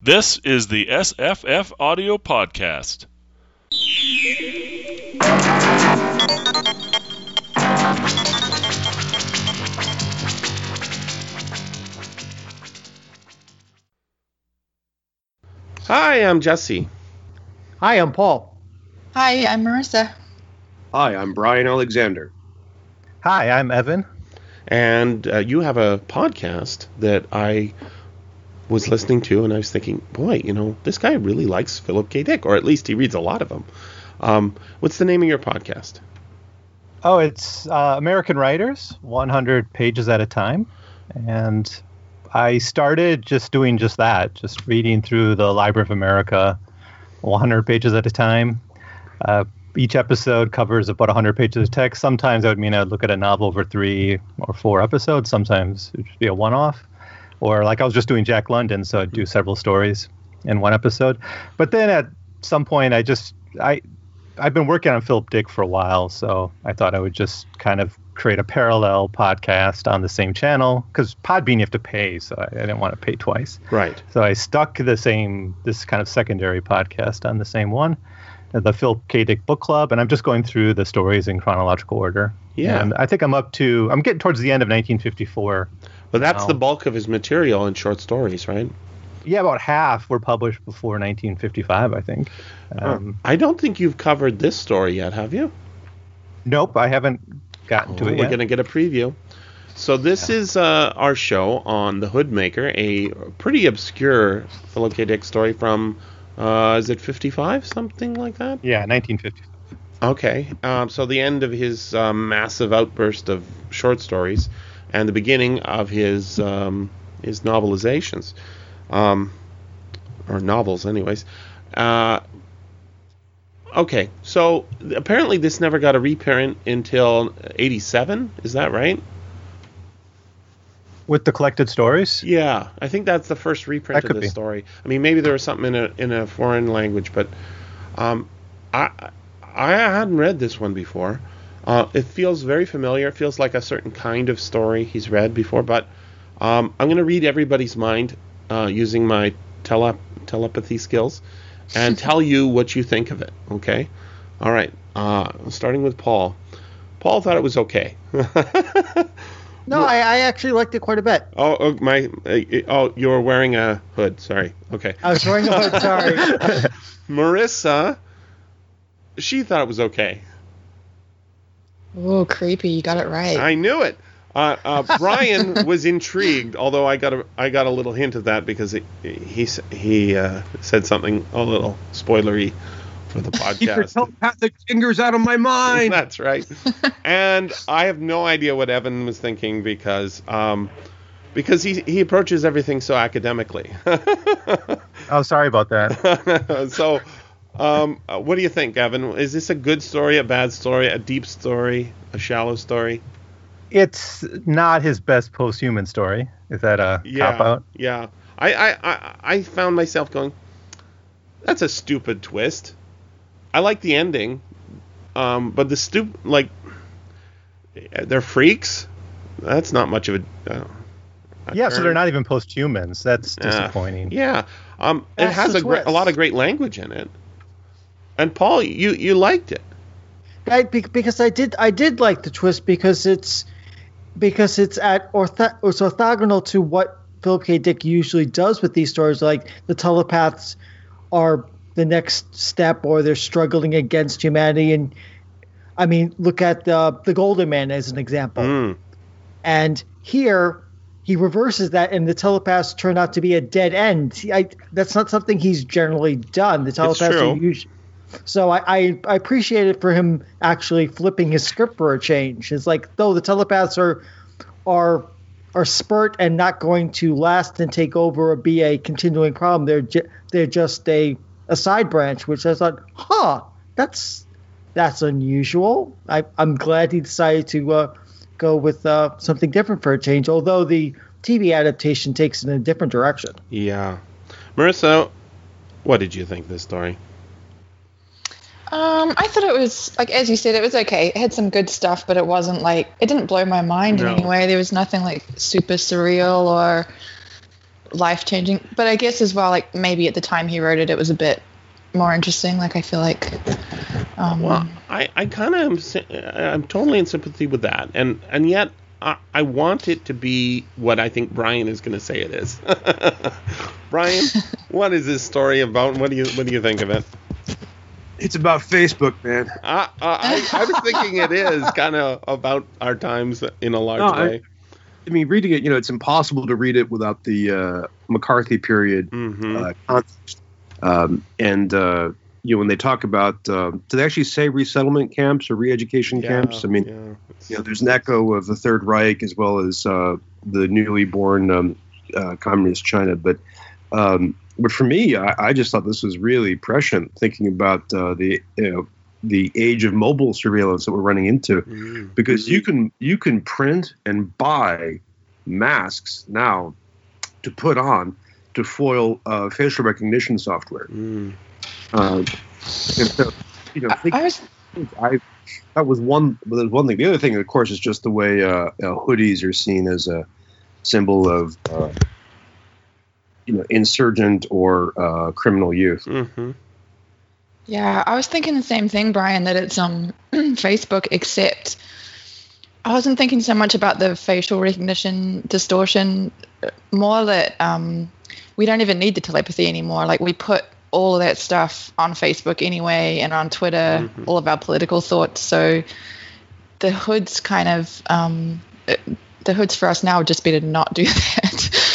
This is the SFF Audio Podcast. Hi, I'm Jesse. Hi, I'm Paul. Hi, I'm Marissa. Hi, I'm Bryan Alexander. Hi, I'm Evan. And uh, you have a podcast that I was listening to, and I was thinking, boy, you know, this guy really likes Philip K. Dick, or at least he reads a lot of them. Um, what's the name of your podcast? Oh, it's uh, American Writers, 100 pages at a time. And I started just doing just that, just reading through the Library of America 100 pages at a time. Uh, each episode covers about 100 pages of text. Sometimes that would mean I'd look at a novel over three or four episodes. Sometimes it would be a one off. Or like I was just doing Jack London, so I'd do mm-hmm. several stories in one episode. But then at some point, I just, I, I've been working on Philip Dick for a while, so I thought I would just kind of create a parallel podcast on the same channel because Podbean you have to pay, so I, I didn't want to pay twice. Right. So I stuck the same this kind of secondary podcast on the same one, uh, the Phil K. Dick Book Club, and I'm just going through the stories in chronological order. Yeah. And I think I'm up to I'm getting towards the end of 1954. But that's Wow. the bulk of his material in short stories, right? Yeah, about half were published before 1955, I think. Um, I don't think you've covered this story yet, have you? Nope, I haven't gotten to Oh, it we're yet. going to get a preview. So this is uh, our show on The Hoodmaker, a pretty obscure Philip K. Dick story from, uh, is it 55, something like that? Yeah, 1955. Okay. Um, so the end of his um, massive outburst of short stories, and the beginning of his um, his novelizations, um, or novels, anyways. Uh, okay. So apparently this never got a reprint until '87. Is that right? With the collected stories? Yeah, I think that's the first reprint That of this be. story. I mean, maybe there was something in a in a foreign language, but um, I I hadn't read this one before. Uh, it feels very familiar. It feels like a certain kind of story he's read before. But um, I'm going to read everybody's mind uh, using my tele- telepathy skills and tell you what you think of it. Okay. All right. Uh, starting with Paul. Paul thought it was okay. No, I, I actually liked it quite a bit. Oh, oh my! Uh, oh, you were wearing a hood. Sorry. Okay. I was wearing a hood, sorry. Marissa, she thought it was okay. Oh, creepy. You got it right. I knew it. Uh, uh, Bryan was intrigued, although I got a I got a little hint of that because he he he uh, said something a little spoilery for the podcast. Keep your podcast. telepathic fingers out of my mind. That's right. and I have no idea what Evan was thinking because um, because he he approaches everything so academically. oh, sorry about that. so, um, uh, what do you think, Evan? Is this a good story, a bad story, a deep story, a shallow story? It's not his best post-human story. Is that a Yeah, cop out? yeah. I, I, I, I found myself going, that's a stupid twist. I like the ending, um, but the stup like they're freaks. That's not much of a. Uh, a Yeah, so they're not even post-humans. That's Uh, disappointing. Yeah, um, it has a, gre- a lot of great language in it. And Paul, you you liked it. I, because I did I did like the twist because it's because it's at ortho, it's orthogonal to what Philip K. Dick usually does with these stories. Like the telepaths are the next step, or they're struggling against humanity. And I mean, look at the the Golden Man as an example. Mm. And here he reverses that, and the telepaths turn out to be a dead end. I, that's not something he's generally done. The telepaths are usually. So I, I, I appreciate it for him actually flipping his script for a change. It's like though the telepaths are are are spurt and not going to last and take over or be a continuing problem. They're ju- they're just a a side branch, which I thought, huh, that's that's unusual. I, I'm glad he decided to uh, go with uh, something different for a change. Although the TV adaptation takes it in a different direction. Yeah, Marissa, what did you think of this story? Um, I thought it was like as you said, it was okay. It had some good stuff, but it wasn't like it didn't blow my mind No. in any way. There was nothing like super surreal or life changing. But I guess as well, like maybe at the time he wrote it, it was a bit more interesting. Like I feel like, um, Well, I, I kind of am, I'm totally in sympathy with that, and and yet I, I want it to be what I think Bryan is going to say it is. Bryan, what is this story about? What do you what do you think of it? It's about Facebook, man. I, I, I was thinking it is kind of about our times in a large No, way. I mean, reading it, you know, it's impossible to read it without the uh, McCarthy period hmm uh, context. Um, and uh, you know, when they talk about, uh, do they actually say resettlement camps or re-education camps? I mean, yeah, you know, there's an echo of the Third Reich as well as uh, the newly born um, uh, communist China. But um, but for me, I, I just thought this was really prescient, thinking about uh, the you know the age of mobile surveillance that we're running into, Mm. because you can you can print and buy masks now to put on to foil uh, facial recognition software. Mm. Uh, and so, you know, think, I was I that was one well, there's one thing. The other thing, of course, is just the way uh, uh, hoodies are seen as a symbol of uh, you know insurgent or uh, criminal youth. hmm Yeah, I was thinking the same thing, Bryan, that it's um Facebook, except I wasn't thinking so much about the facial recognition distortion, more that um we don't even need the telepathy anymore. Like we put all of that stuff on Facebook anyway and on Twitter, Mhm. all of our political thoughts. So the hoods kind of um uh, the hoods for us now would just be to not do that.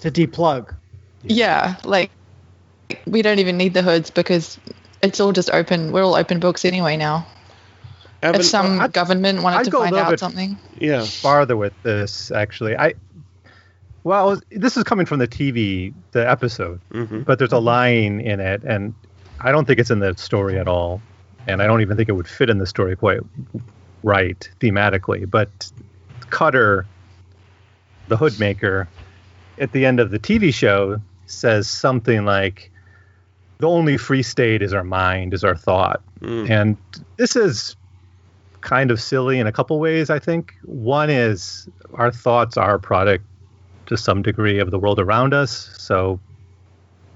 To deplug. Yeah, like we don't even need the hoods because it's all just open. We're all open books anyway now. Evan, if some I'd- government wanted I'd to find out bit- something, yeah, farther with this actually. I well, this is coming from the TV, the episode, hmm but there's a line in it, and I don't think it's in the story at all, and I don't even think it would fit in the story quite right thematically. But Cutter, the hood maker, at the end of the TV show says something like, "The only free state is our mind, is our thought." Mm. And this is kind of silly in a couple ways, I think. One is our thoughts are a product to some degree of the world around us. So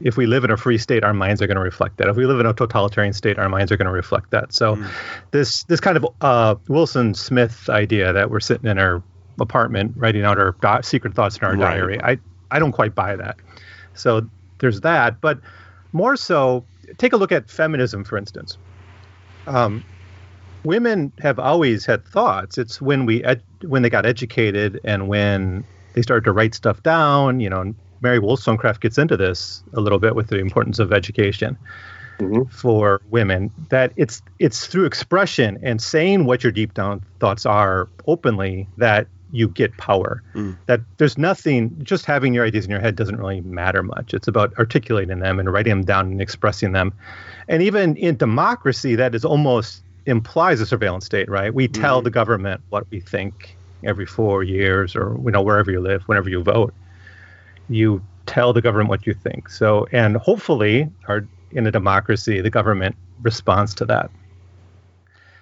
if we live in a free state, our minds are going to reflect that. If we live in a totalitarian state, our minds are going to reflect that. So Mm. this this kind of uh, Winston Smith idea that we're sitting in our apartment writing out our di- secret thoughts in our Right. diary, I I don't quite buy that. So there's that, but more so, take a look at feminism, for instance. Um, women have always had thoughts. It's when we ed- when they got educated and when they started to write stuff down. You know, and Mary Wollstonecraft gets into this a little bit with the importance of education Mhm. for women. That it's it's through expression and saying what your deep down thoughts are openly that you get power. Mm. That there's nothing. Just having your ideas in your head doesn't really matter much. It's about articulating them and writing them down and expressing them. And even in democracy, that is almost implies a surveillance state, right? We tell Mhm. the government what we think every four years, or you know wherever you live, whenever you vote, you tell the government what you think. So, and hopefully, our in a democracy, the government responds to that.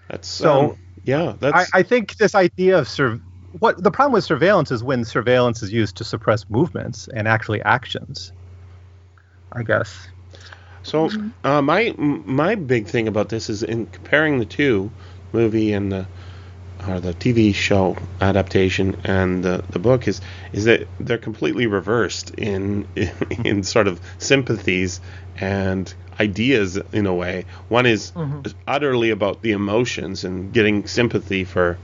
That's So, um, yeah, I, that's I think this idea of sur- what the problem with surveillance is when surveillance is used to suppress movements and actually actions. I guess. So uh, my my big thing about this is in comparing the two movie and the or the TV show adaptation and the, the book is is that they're completely reversed in in sort of sympathies and ideas in a way. One is Mhm. utterly about the emotions and getting sympathy for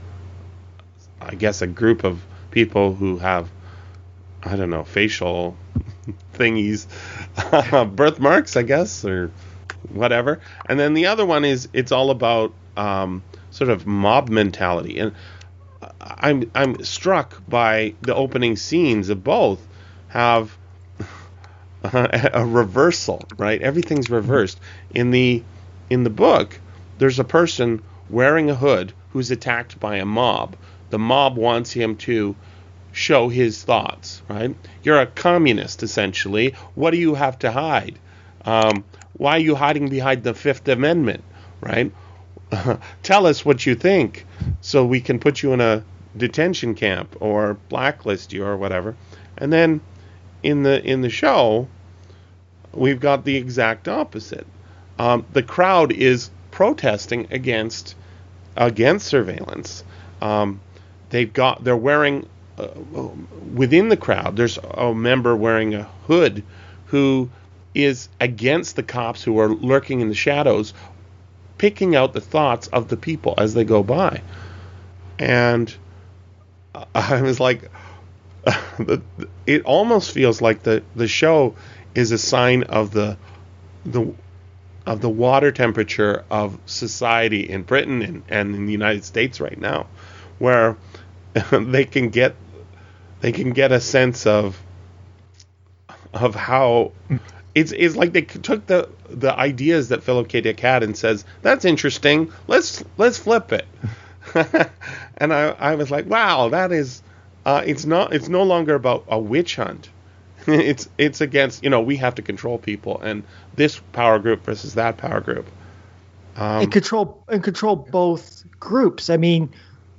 I guess a group of people who have I don't know facial thingies, birthmarks, I guess, or whatever. And then the other one is it's all about um, sort of mob mentality, and I'm I'm struck by the opening scenes of both have a reversal, right? Everything's reversed in the in the book. There's a person wearing a hood who's attacked by a mob. The mob wants him to show his thoughts, right? You're a communist, essentially. What do you have to hide? Um, why are you hiding behind the Fifth Amendment, right? Tell us what you think so we can put you in a detention camp or blacklist you or whatever. And then in the in the show, we've got the exact opposite. Um, the crowd is protesting against against surveillance. Um, they've got they're wearing uh, within the crowd. There's a member wearing a hood who is against the cops who are lurking in the shadows, picking out the thoughts of the people as they go by. And I was like, it almost feels like the the show is a sign of the the of the water temperature of society in Britain and, and in the United States right now, where they can get they can get a sense of of how it's it's like they took the the ideas that Philip K. Dick had and says that's interesting. Let's let's flip it. and I I was like, wow, that is uh, it's not it's no longer about a witch hunt. it's it's against you know we have to control people and this power group versus that power group. Um, and control and control both groups. I mean,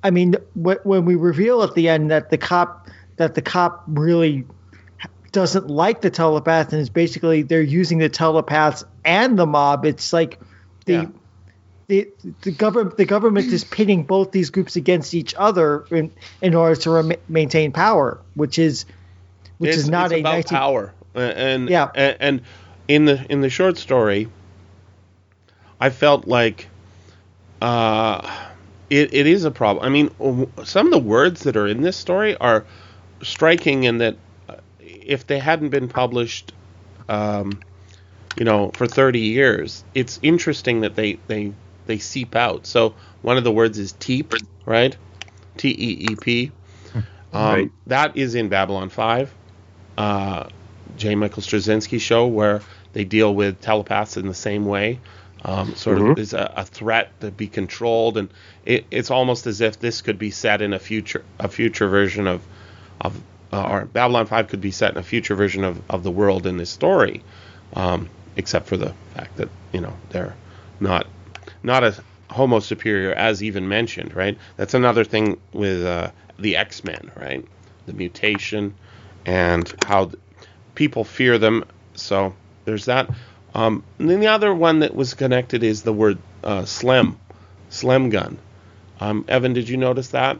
I mean when, when we reveal at the end that the cop that the cop really doesn't like the telepath and is basically they're using the telepaths and the mob. It's like the Yeah. the the government the government is pitting both these groups against each other in in order to maintain power, which is which it's, is not it's a about 19 power and Yeah. and, and in the in the short story i felt like uh it, it is a problem i mean some of the words that are in this story are striking in that uh, if they hadn't been published um you know for 30 years it's interesting that they they they seep out so one of the words is teep right t e e p um, Right. that is in babylon 5 uh, J. Michael Straczynski show where they deal with telepaths in the same way. Um, sort of Mhm. is a, a threat to be controlled, and it, it's almost as if this could be set in a future a future version of of uh, or Babylon 5 could be set in a future version of, of the world in this story, um, except for the fact that you know they're not not as Homo superior as even mentioned, right? That's another thing with uh, the X Men, right? The mutation and how th- people fear them. So there's that. Um, and then the other one that was connected is the word uh, slim, slim gun. Um, Evan, did you notice that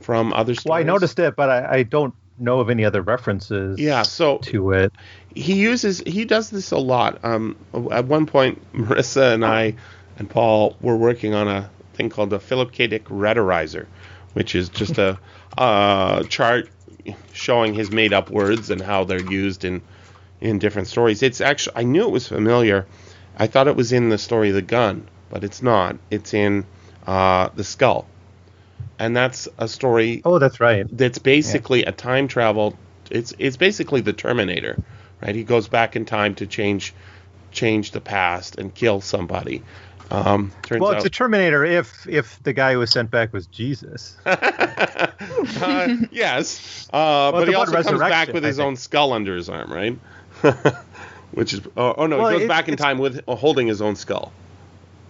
from other stories? Well, I noticed it, but I, I don't know of any other references Yeah, so to it. he uses he does this a lot. Um, at one point, Marissa and I and Paul were working on a thing called the Philip K. Dick Rhetorizer, which is just a uh, chart showing his made up words and how they're used in in different stories. It's actually I knew it was familiar. I thought it was in the story of the gun, but it's not. It's in uh, the skull, and that's a story Oh, that's right. that's basically a time travel. It's it's basically the Terminator, right? He goes back in time to change change the past and kill somebody. Um, turns Well, out, it's a Terminator if if the guy who was sent back was Jesus. Uh, yes, uh, but he also comes back with I his think. own skull under his arm, right? Which is oh, oh no, Well, he goes back in time with uh, holding his own skull.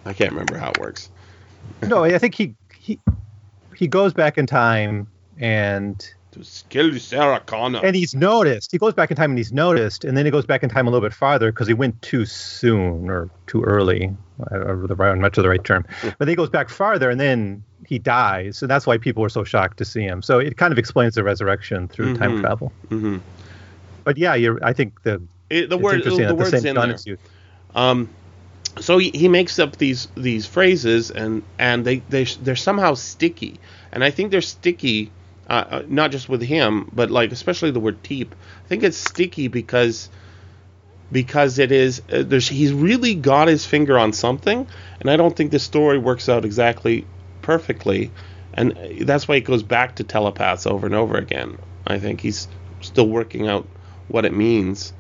I can't remember how it works. no, I think he he he goes back in time and To kill Sarah Connor. and he's noticed. He goes back in time and he's noticed, and then he goes back in time a little bit farther because he went too soon or too early. I don't know the right, much of the right term, but then he goes back farther and then he dies, and that's why people were so shocked to see him. So it kind of explains the resurrection through time Mhm. travel. hmm But yeah, you're. I think the It, the word, the the word's same in there. used. Um, so he, he makes up these these phrases and and they they they're somehow sticky, and I think they're sticky, uh, uh, not just with him, but like especially the word teep. I think it's sticky because because it is uh, there's he's really got his finger on something, and I don't think the story works out exactly perfectly, and that's why it goes back to telepaths over and over again. I think he's still working out what it means.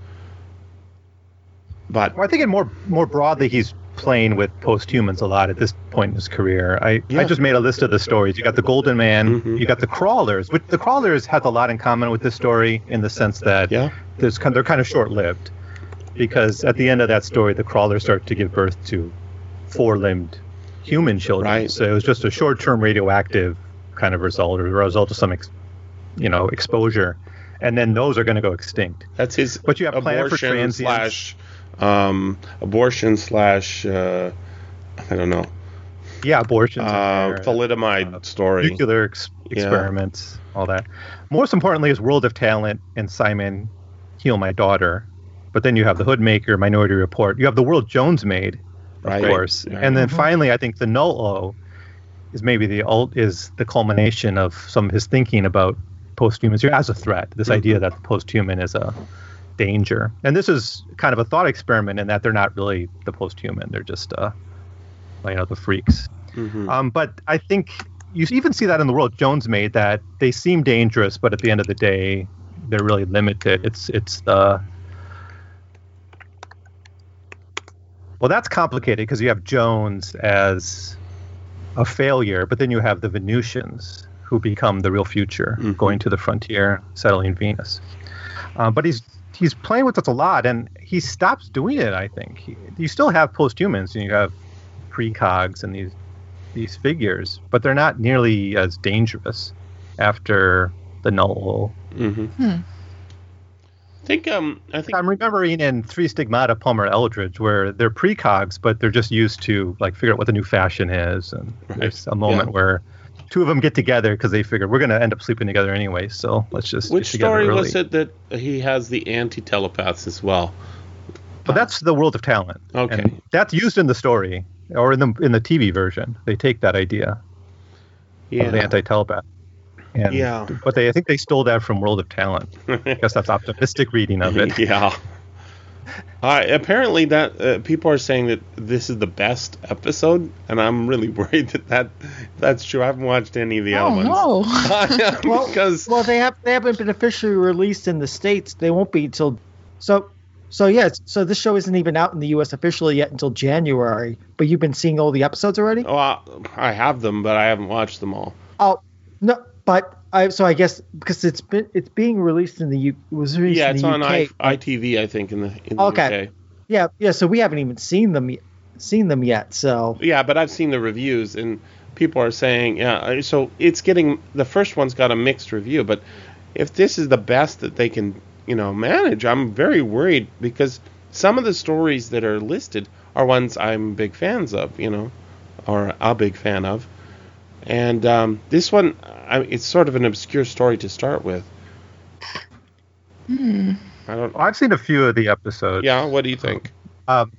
But Well, I think it more more broadly, he's playing with post-humans a lot at this point in his career. I, Yeah. I just made a list of the stories. You got the Golden Man, Mhm. you got the Crawlers, which the Crawlers has a lot in common with this story in the sense that yeah. there's they're kind of short-lived because at the end of that story, the Crawlers start to give birth to four-limbed human children. Right. So it was just a short-term radioactive kind of result or a result of some, ex, you know, exposure. And then those are going to go extinct. That's his. But you have Plan for abortion Transients. slash um, abortion slash uh, I don't know Yeah, abortions, in uh, thalidomide uh, story. nuclear ex- Yeah. experiments, all that. Most importantly is World of Talent and Psi-Man Heal My Daughter. But then you have the Hoodmaker, Minority Report. You have the world Jones made, of Right. course. Right. And then Mhm. finally, I think the Null-O is maybe the ult is the culmination of some of his thinking about posthumans as a threat. This Mhm. idea that the posthuman is a danger. And this is kind of a thought experiment in that they're not really the posthuman. They're just, uh, you know, the freaks. Mhm. Um, but I think you even see that in the world Jones made that they seem dangerous, but at the end of the day, they're really limited. It's it's the well, that's complicated because you have Jones as a failure, but then you have the Venusians who become the real future, Mhm. going to the frontier, settling Venus. Uh, but he's he's playing with us a lot, and he stops doing it. I think he, you still have posthumans, and you have precogs and these these figures, but they're not nearly as dangerous after the null. Mhm. Hmm. I think um I think I'm remembering in Three Stigmata Palmer Eldritch where they're precogs, but they're just used to like figure out what the new fashion is, and Right. there's a moment Yeah. where two of them get together because they figure we're going to end up sleeping together anyway, so let's just which story early. was it that he has the anti telepaths as well? But that's the world of talent. Okay. And that's used in the story or in the in the TV version. They take that idea of the anti-telepath. Yeah. But they I think they stole that from World of Talent. I guess that's optimistic reading of it. yeah. Uh, apparently, that uh, people are saying that this is the best episode, and I'm really worried that, that that's true. I haven't watched any of the Oh other no. ones Well, because well, they have they haven't been officially released in the states. They won't be until so. So yeah, so this show isn't even out in the U.S. officially yet until January. But you've been seeing all the episodes already? oh, I, I have them, but I haven't watched them all. Oh no, but I so I guess because it's been it's being released in the U. It was released yeah, in it's on UK. I, ITV, I think, in the in the Okay. UK. Yeah, yeah. So we haven't even seen them seen them yet. So Yeah, but I've seen the reviews, and people are saying, yeah. uh, So it's getting the first one's got a mixed review, but if this is the best that they can, you know, manage, I'm very worried because some of the stories that are listed are ones I'm big fans of, you know, or a big fan of, and um, this one, I, it's sort of an obscure story to start with. Hmm. I don't. I've seen a few of the episodes. Yeah, what do you think? Um,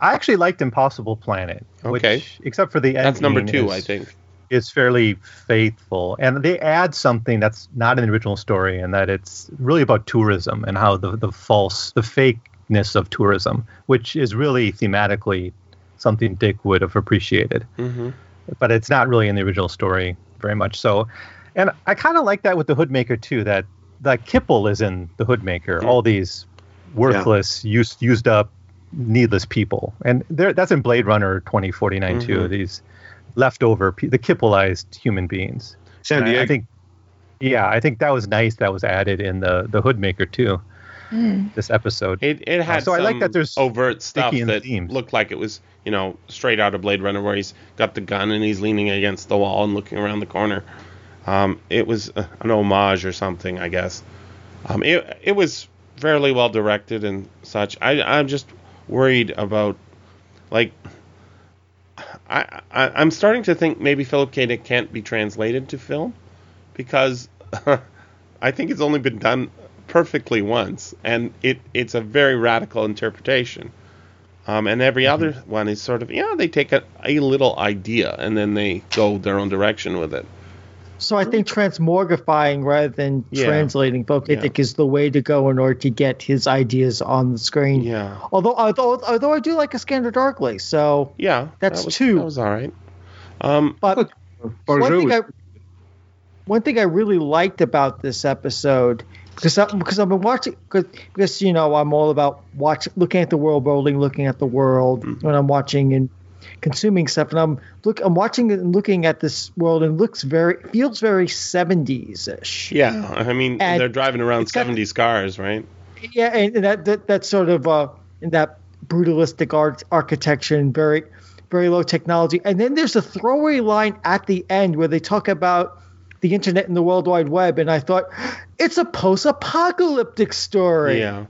I actually liked Impossible Planet. Okay. Which, except for the ending. That's number two, is, I think. Is fairly faithful, and they add something that's not in the original story, and that it's really about tourism and how the the false, the fakeness of tourism, which is really thematically something Dick would have appreciated. hmm but it's not really in the original story very much. So, and I kind of like that with the Hoodmaker too. That that Kipple is in the Hoodmaker. All these worthless, used used up, needless people, and there that's in Blade Runner 2049 too. Mhm. These leftover, the Kippleized human beings. San And I- I think, yeah, I think that was nice. That was added in the the Hoodmaker too. Hmm. This episode. It it had so I like some that there's overt stuff Dickian that themes. looked like it was you know straight out of Blade Runner, where he's got the gun and he's leaning against the wall and looking around the corner. Um, it was uh, an homage or something, I guess. Um, it it was fairly well directed and such. I I'm just worried about like. I, I I'm starting to think maybe Philip K. Dick can't be translated to film because I think it's only been done perfectly once, and it it's a very radical interpretation. Um, and every other one is sort of yeah, they take a, a little idea and then they go their own direction with it. so I think transmogrifying rather than Yeah. translating Vokitic is the way to go in order to get his ideas on the screen. Yeah, Although although although I do like a Scanner Darkly, so yeah, That's that was, two. That was all right. Um, but one thing I one thing I really liked about this episode because I, because I've been watching because, because you know I'm all about watch looking at the world building, looking at the world Mm-hmm. when I'm watching and consuming stuff, and I'm look I'm watching and looking at this world and looks very feels very 70s ish. yeah, I mean And they're driving around it's got- '70s cars, right? Yeah, and that that, that sort of uh, in that brutalistic art architecture and very very low technology. And then there's a throwaway line at the end where they talk about the internet and the World Wide Web, and I thought it's a post-apocalyptic story. Yeah.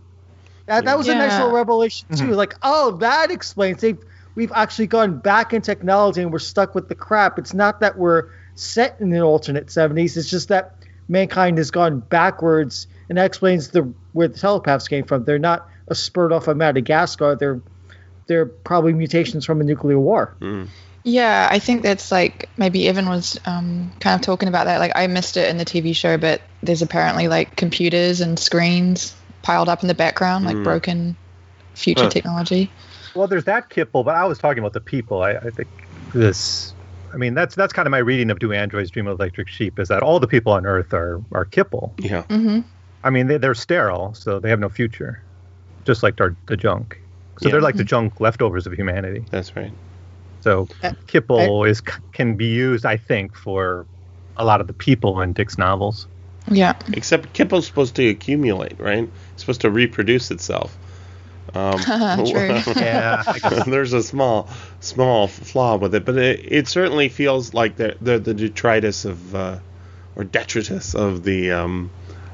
That, that was a nice little revelation too. Mm-hmm. Like, oh, that explains they've we've actually gone back in technology and we're stuck with the crap. It's not that we're set in an alternate seventies. It's just that mankind has gone backwards, and that explains the where the telepaths came from. They're not a spurt off of Madagascar. They're they're probably mutations from a nuclear war. Mm. Yeah, I think that's like maybe Evan was um, kind of talking about that. Like I missed it in the TV show, but there's apparently like computers and screens piled up in the background, like Mm. broken future Huh. technology. Well, there's that Kipple, but I was talking about the people. I, I think this. I mean, that's that's kind of my reading of "Do Androids Dream of Electric Sheep" is that all the people on Earth are are Kipple. Yeah. hmm I mean, they, they're sterile, so they have no future, just like our, the junk. So Yeah. they're like the junk leftovers of humanity. That's right. So Uh, Kipple is can be used, I think, for a lot of the people in Dick's novels. Yeah. Except Kipple's supposed to accumulate, right? It's supposed to reproduce itself. Um, True. Yeah, there's a small, small flaw with it, but it, it certainly feels like the the, the detritus of, uh, or detritus of the um,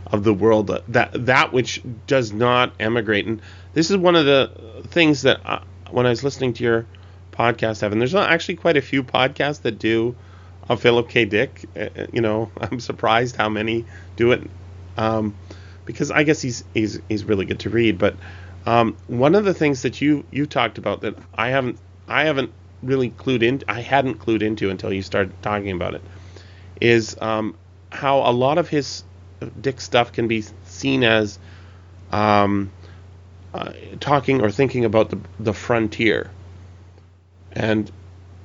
of the world uh, that that which does not emigrate. And this is one of the things that uh, when I was listening to your podcast, Evan, there's not actually quite a few podcasts that do a Philip K. Dick. Uh, uh, you know, I'm surprised how many do it, um, because I guess he's he's he's really good to read. But um, one of the things that you you talked about that I haven't I haven't really clued in I hadn't clued into until you started talking about it is um, how a lot of his Dick stuff can be seen as um, uh, talking or thinking about the the frontier, and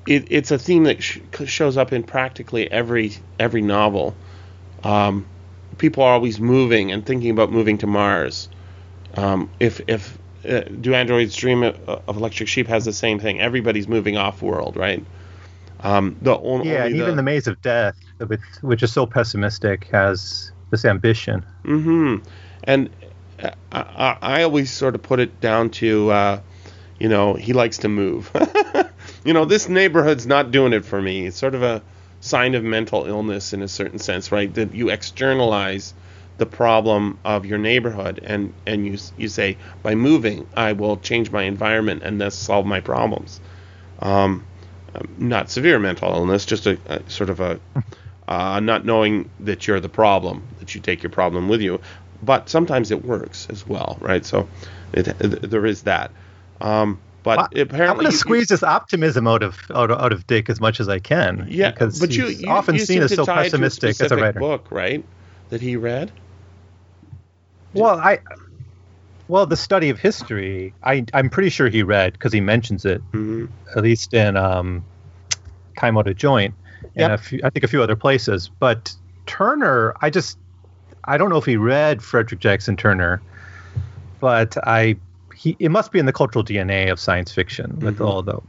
it, it's a theme that sh- shows up in practically every every novel. Um, people are always moving and thinking about moving to Mars. Um, if if uh, do androids dream of, of electric sheep has the same thing. Everybody's moving off world, right? Um, the yeah, only and even the Maze of Death, which, which is so pessimistic, has this ambition. hmm And I, I, I always sort of put it down to, uh, you know, he likes to move. you know, this neighborhood's not doing it for me. It's sort of a sign of mental illness in a certain sense, right? That you externalize the problem of your neighborhood, and and you you say by moving, I will change my environment and thus solve my problems. Um, um, not severe mental illness, just a, a sort of a uh, not knowing that you're the problem, that you take your problem with you. But sometimes it works as well, right? So it, there is that. Um, but Well, apparently, I'm going to squeeze this optimism out of, out of out of Dick as much as I can. Yeah, because but you, he's you often you seen as so to a pessimistic as a writer. book, right? That he read. Well, I well the study of history, I I'm pretty sure he read because he mentions it hmm at least in um, Time Out of Joint and Yep. a few, I think a few other places. But Turner, I just I don't know if he read Frederick Jackson Turner, but I he it must be in the cultural DNA of science fiction with Mhm. all the,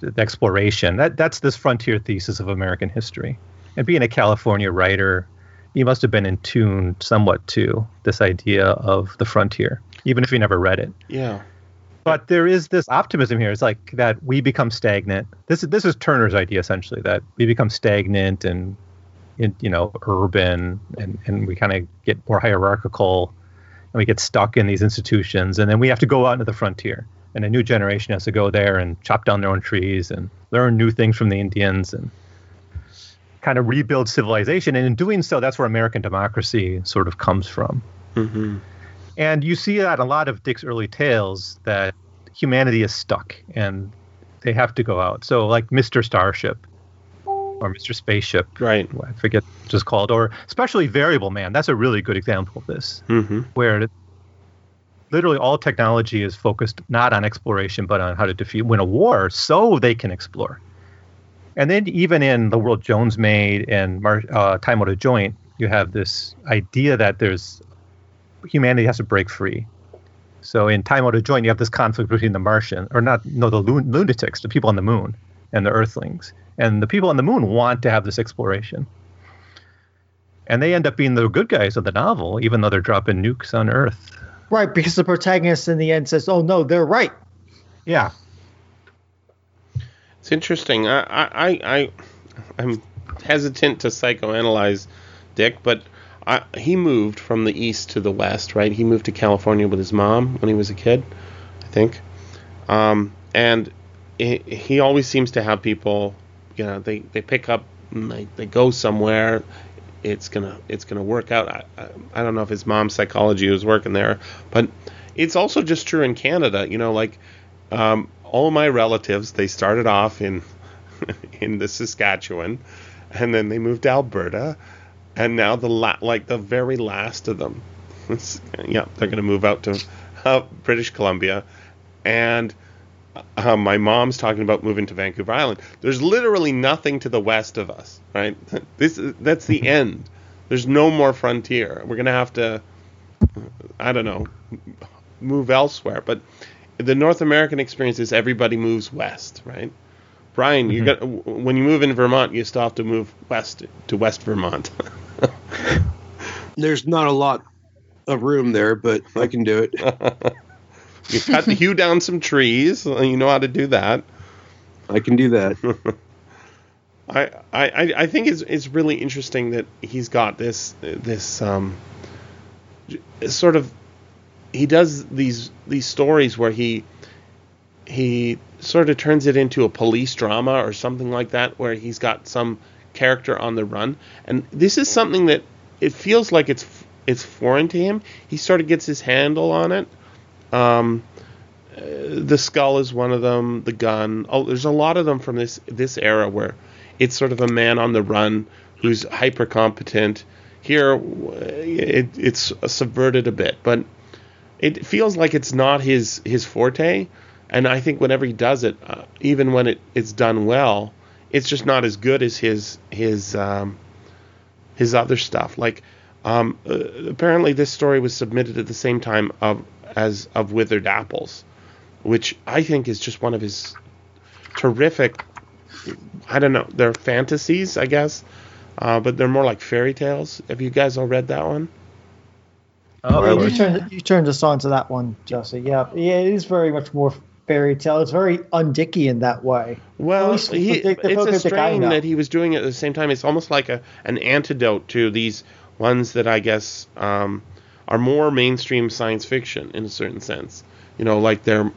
the exploration. That that's this frontier thesis of American history. And being a California writer, he must have been in tune somewhat to this idea of the frontier, even if he never read it Yeah. but there is this optimism here. It's like that we become stagnant. This is this is Turner's idea essentially that we become stagnant and, in, you know, urban, and and we kind of get more hierarchical, and we get stuck in these institutions, and then we have to go out into the frontier, and a new generation has to go there and chop down their own trees and learn new things from the Indians and kind of rebuild civilization. And in doing so, that's where American democracy sort of comes from. hmm And you see that in a lot of Dick's early tales that humanity is stuck and they have to go out. So like Mr. Starship or Mr. Spaceship, Right. I forget what it's called, or especially Variable Man. That's a really good example of this, hmm where literally all technology is focused not on exploration but on how to defeat win a war so they can explore. And then even in the world Jones made and Mar- uh, Time Out of Joint, you have this idea that there's humanity has to break free. So in Time Out of Joint, you have this conflict between the Martian, or not, no, the lun- lunatics, the people on the moon, and the Earthlings. And the people on the moon want to have this exploration. And they end up being the good guys of the novel, even though they're dropping nukes on Earth. Right, because the protagonist in the end says, "Oh no, they're right." Yeah. It's interesting. I, I, I, I, I'm hesitant to psychoanalyze Dick, but I, he moved from the east to the west, right? He moved to California with his mom when he was a kid, I think. Um, and he, he always seems to have people, you know, they, they pick up they, they go somewhere. It's gonna it's gonna work out. I, I, I don't know if his mom's psychology was working there, but it's also just true in Canada. You know, like um, all my relatives, they started off in in the Saskatchewan, and then they moved to Alberta, and now the la- like the very last of them, yeah, they're gonna move out to uh, British Columbia, and uh, my mom's talking about moving to Vancouver Island. There's literally nothing to the west of us, right? This is, that's the end. There's no more frontier. We're gonna have to, I don't know, move elsewhere. But the North American experience is everybody moves west, right? Bryan, you got when you move in Vermont, you still have to move west to West Vermont. There's not a lot of room there, but I can do it. You cut hew down some trees. You know how to do that. I can do that. I, I, I think it's, it's really interesting that he's got this this um, sort of he does these these stories where he he sort of turns it into a police drama or something like that where he's got some character on the run and this is something that it feels like it's it's foreign to him he sort of gets his handle on it um, the skull is one of them the gun. Oh there's a lot of them from this this era where it's sort of a man on the run who's hyper competent here it, it's subverted a bit but it feels like it's not his his forte. And i think whenever he does it uh, even when it, it's done well it's just not as good as his his um, his other stuff. Like um, uh, apparently this story was submitted at the same time of as of withered apples which i think is just one of his terrific i don't know they're fantasies i guess uh, but they're more like fairy tales have you guys all read that one Oh, Yeah, really? you turned you turned us on to that one, Jesse. Yeah, yeah, it is very much more fairy tale. It's very undicky in that way. Well, he, the- the it's a strain that he was doing it at the same time. It's almost like a an antidote to these ones that I guess um, are more mainstream science fiction in a certain sense. You know, like they're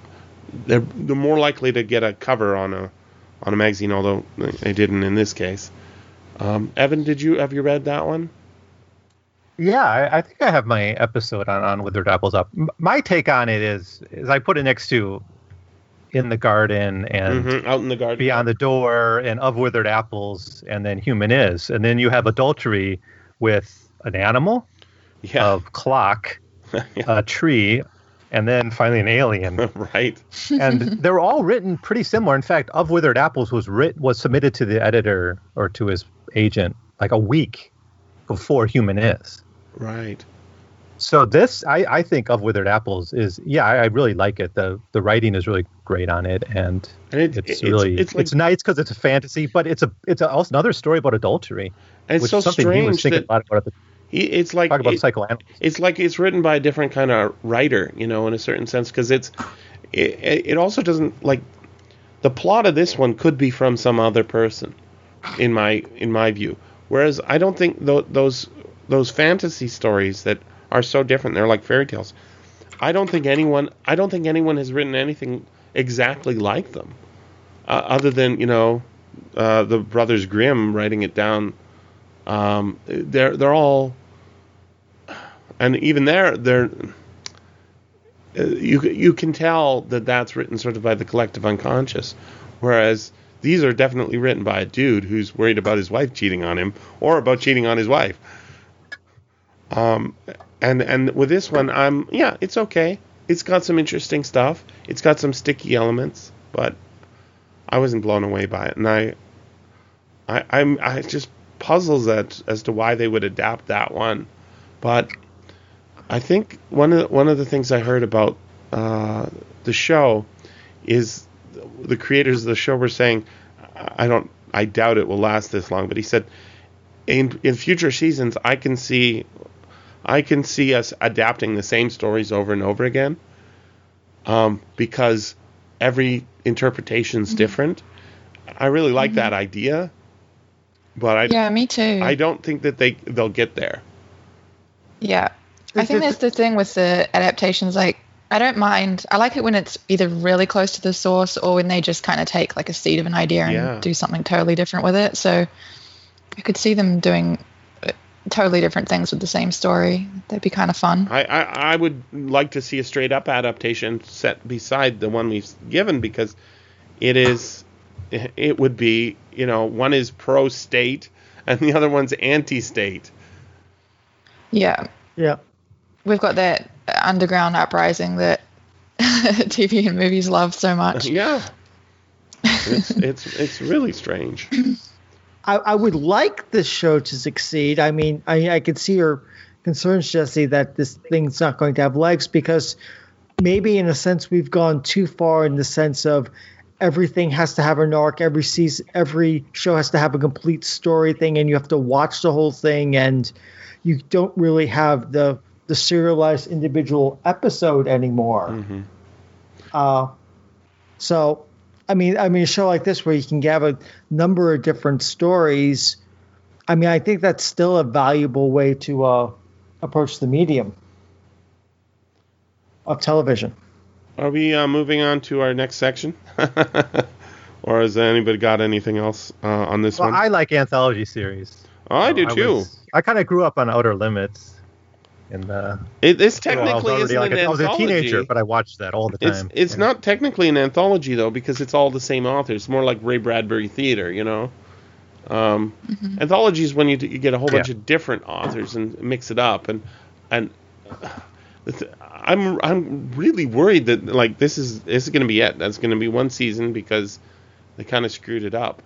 they're they're more likely to get a cover on a on a magazine, although they didn't in this case. Um, Evan, did you have you read that one? Yeah, I, I think I have my episode on, on Withered Apples up. M- My take on it is is I put it next to In the Garden and hmm Out in the garden. Beyond the Door and Of Withered Apples and then Human Is. And then you have adultery with an animal, yeah. of clock, a tree, and then finally an alien. right. and they're all written pretty similar. In fact, Of Withered Apples was writ was submitted to the editor or to his agent like a week before Human Is. Right. So this, I, I think of Withered Apples is, yeah, I, I really like it. the The writing is really great on it, and And it, it's it's really it's it's, like nice because it's a fantasy, but it's a it's a, also another story about adultery, and it's which so is something he was strange thinking that a lot about. At the, he, it's like talk about it- psychoanalysis. it's like it's written by a different kind of writer, you know, in a certain sense, because it's it, it also doesn't like the plot of this one could be from some other person, in my in my view. Whereas I don't think tho- those those fantasy stories that are so different, they're like fairy tales. I don't think anyone I don't think anyone has written anything exactly like them, uh, other than you know uh, the brothers Grimm writing it down. Um, they're they're all and even there, they're uh, you you can tell that that's written sort of by the collective unconscious, whereas these are definitely written by a dude who's worried about his wife cheating on him or about cheating on his wife. Um, and and with this one, I'm yeah, it's okay. It's got some interesting stuff. It's got some sticky elements, but I wasn't blown away by it, and I, I I'm I just puzzles at as to why they would adapt that one, but I think one of the, one of the things I heard about uh, the show is the creators of the show were saying, I don't, I doubt it will last this long, but he said, in in future seasons, I can see, I can see us adapting the same stories over and over again, um, because every interpretation's different. I really like that idea, but I Yeah, me too. I don't think that they they'll get there. Yeah. I think that's the thing with the adaptations. Like, I don't mind. I like it when it's either really close to the source or when they just kind of take like a seed of an idea and Yeah. do something totally different with it. So I could see them doing uh, totally different things with the same story. That'd be kind of fun. I, I, I would like to see a straight up adaptation set beside the one we've given because it is it would be you know one is pro state and the other one's anti state. Yeah. Yeah. We've got that underground uprising that TV and movies love so much. Yeah. It's it's it's really strange. I, I would like this show to succeed. I mean, I, I could see your concerns, Jesse, that this thing's not going to have legs because maybe in a sense we've gone too far in the sense of everything has to have an arc. Every season, every show has to have a complete story thing, and you have to watch the whole thing, and you don't really have the the serialized individual episode anymore. Uh, so, I mean, I mean, a show like this where you can have a number of different stories. I mean, I think that's still a valuable way to uh, approach the medium of television. Are we uh, moving on to our next section? or has anybody got anything else uh, on this Well, one? I like anthology series. oh, I do too. was- I kind of grew up on Outer Limits. And uh, it, this well, I was already isn't like an a, I was a teenager, but I watched that all the time. it's Yeah. not technically an anthology though because it's all the same author. It's more like Ray Bradbury theater, you know. Um, Anthology is when you, you get a whole bunch of different authors and mix it up, and and I'm I'm really worried that like this is this is going to be it. That's going to be one season because they kind of screwed it up.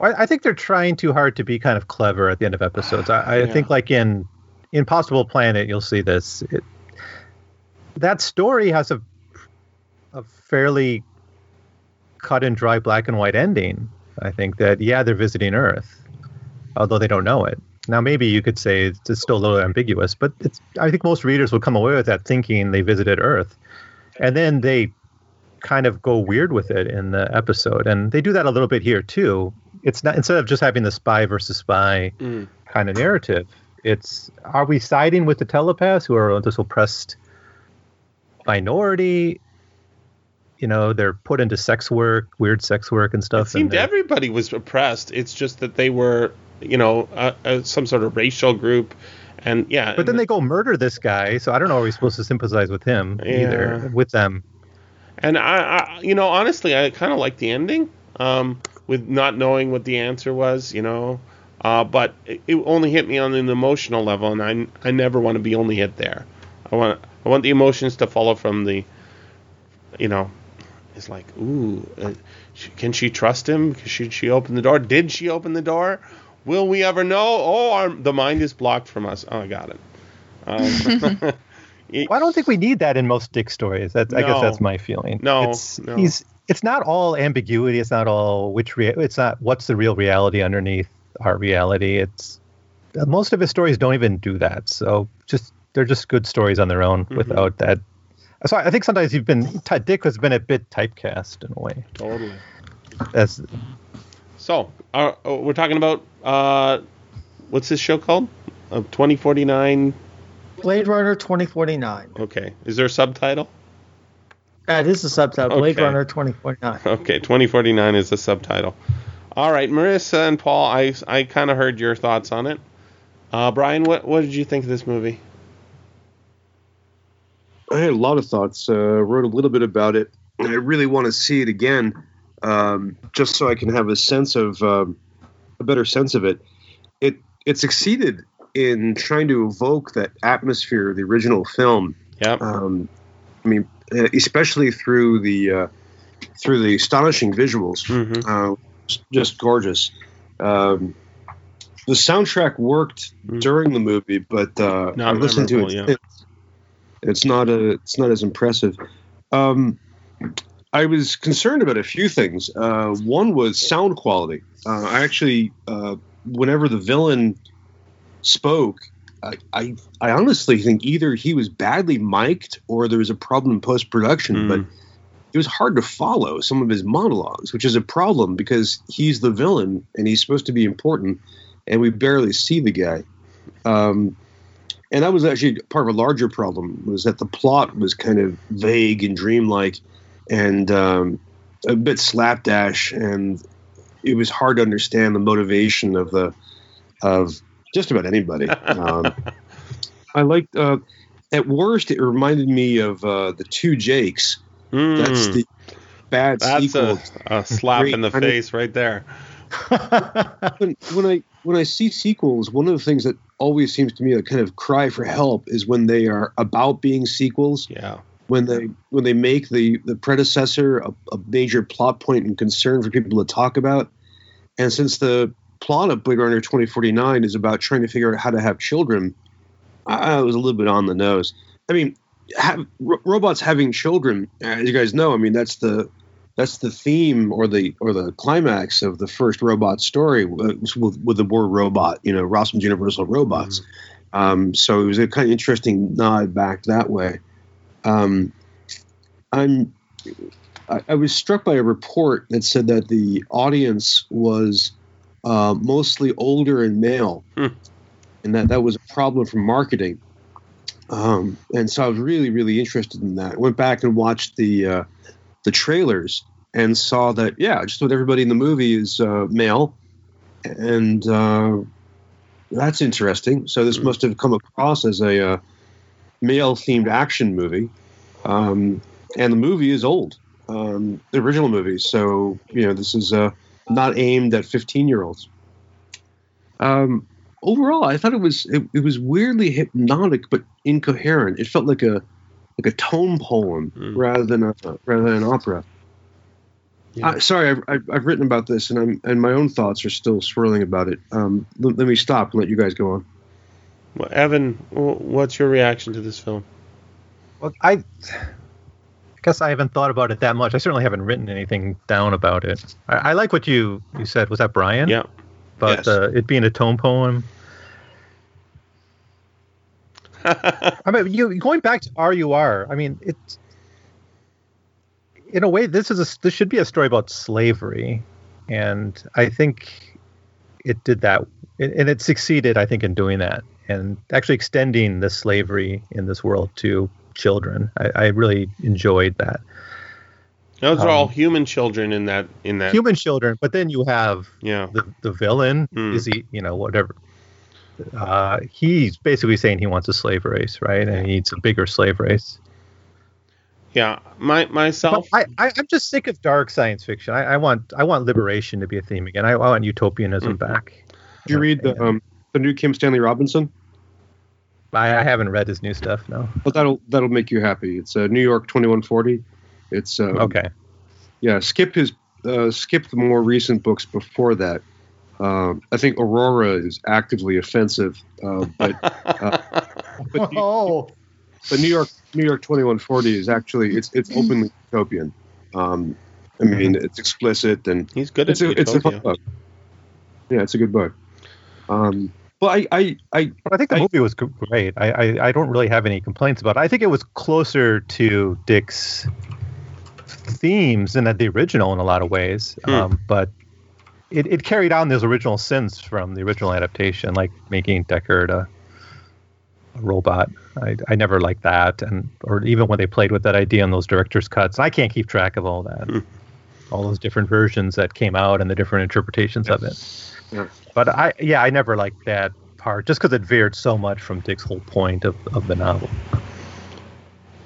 I I think they're trying too hard to be kind of clever at the end of episodes. I, I Yeah. think like in Impossible Planet, you'll see this. It, that story has a a fairly cut and dry black and white ending. I think that yeah, they're visiting Earth, although they don't know it. Now maybe you could say it's it's still a little ambiguous, but it's I think most readers will come away with that thinking they visited Earth, and then they kind of go weird with it in the episode, and they do that a little bit here too. It's not instead of just having the spy versus spy Mm. kind of narrative. It's are we siding with the telepaths who are this oppressed minority? You know, they're put into sex work, weird sex work and stuff. It seemed everybody was oppressed. It's just that they were, you know, uh, uh, some sort of racial group, and yeah. but then they go murder this guy, so I don't know. Are we supposed to sympathize with him Yeah. either? With them? And I, I you know, honestly, I kind of like the ending, um, with not knowing what the answer was, you know. Uh, but it, it only hit me on an emotional level, and I, I never want to be only hit there. I want I want the emotions to follow from the, you know, it's like, ooh, uh, sh- can she trust him? Should she open the door? Did she open the door? Will we ever know? Oh, our, the mind is blocked from us. Oh, I got it. Um, Well, I don't think we need that in most Dick stories. That's I guess that's my feeling. No, it's, no. he's it's not all ambiguity. It's not all which rea- it's not what's the real reality underneath our reality. It's most of his stories don't even do that. So just they're just good stories on their own Mm-hmm. without that. So I think sometimes you've been Ty- Dick has been a bit typecast in a way. totally. As So, uh, oh, we're talking about uh, what's this show called? Uh, 2049. Blade Runner 2049. Okay. Is there a subtitle? That is the subtitle. Blade Runner 2049. Okay, 2049 is a subtitle. All right, Marissa and Paul, I, I kind of heard your thoughts on it. Uh, Bryan, what, what did you think of this movie? I had a lot of thoughts. Uh, wrote a little bit about it. I really want to see it again, um, just so I can have a sense of um, a better sense of it. It it succeeded in trying to evoke that atmosphere of the original film. Yep. Um, I mean, especially through the uh, through the astonishing visuals, Mhm. uh, just gorgeous. Um, the soundtrack worked Mm. during the movie, but uh, I listened to it. yeah. It's, it's not a, it's not as impressive. Um, I was concerned about a few things. Uh, one was sound quality. Uh, I actually, uh, whenever the villain spoke, I, I, I honestly think either he was badly mic'd or there was a problem in post production. Mm. But it was hard to follow some of his monologues, which is a problem because he's the villain and he's supposed to be important, and we barely see the guy. Um, and that was actually part of a larger problem was that the plot was kind of vague and dreamlike, and um, a bit slapdash, and it was hard to understand the motivation of the of just about anybody. Um, I liked. Uh, at worst, it reminded me of uh, the two Jakes. That's Mm, the bad that's sequel. a, a slap in the face right there. when, when I when I see sequels, one of the things that always seems to me a kind of cry for help is when they are about being sequels. Yeah. When they when they make the the predecessor a, a major plot point and concern for people to talk about, and since the plot of Blade Runner 2049 is about trying to figure out how to have children, I, I was a little bit on the nose. I mean, ro- robots having children, as you guys know, I mean that's the that's the theme or the or the climax of the first robot story uh, with, with the word robot. You know, Rossum's Universal Robots. Um, so it was a kind of interesting nod back that way. Um, I'm I, I was struck by a report that said that the audience was uh, mostly older and male, Hmm. and that that was a problem for marketing. Um, and so I was really, really interested in that. Went back and watched the uh, the trailers and saw that yeah, just about everybody in the movie is uh, male, and uh, that's interesting. So this must have come across as a uh, male themed action movie, um, and the movie is old, um, the original movie. So you know this is uh, not aimed at fifteen year olds. Um, overall, I thought it was it, it was weirdly hypnotic but incoherent. It felt like a like a tone poem Mm. rather than a rather than an opera. Yeah. Uh, sorry, I've, I've, I've written about this, and I'm and my own thoughts are still swirling about it. Um, let, let me stop and let you guys go on. Well, Evan, what's your reaction to this film? Well, I, I guess I haven't thought about it that much. I certainly haven't written anything down about it. I, I like what you you said. Was that Bryan? Yeah. About Yes. uh, it being a tone poem. I mean, you going back to RUR. I mean, it's in a way this is a this should be a story about slavery, and I think it did that, and it succeeded. I think in doing that and actually extending the slavery in this world to children. I, I really enjoyed that Those are all Um, human children in that in that. human children, but then you have Yeah. the the villain Hmm. is he you know whatever uh, he's basically saying he wants a slave race right and he needs a bigger slave race Yeah. My myself. I, I i'm just sick of dark science fiction i, I want i want liberation to be a theme again i, I want utopianism Mhm. back Did you read the um, the new Kim Stanley Robinson? I, I haven't read his new stuff no But that'll that'll make you happy. It's uh, New York 2140. It's uh, okay Yeah, skip his uh, skip the more recent books before that. Um, I think Aurora is actively offensive, uh, but but, New- oh, but New York New York 2140 is actually it's it's openly utopian. Um, I mean, it's explicit and He's good it's at a, it's a fun Utopia. book. Yeah, it's a good book. Um, but I, I, I but i think the I- movie was great I, I i don't really have any complaints about it i think it was closer to dick's themes than the original in a lot of ways Hmm. um, but it, it carried on those original sins from the original adaptation, like making Deckard a, a robot. I, I never liked that, and or even when they played with that idea in those director's cuts. I can't keep track of all that, Hmm. all those different versions that came out and the different interpretations of it. But I, yeah, I never liked that part just because it veered so much from Dick's whole point of, of the novel.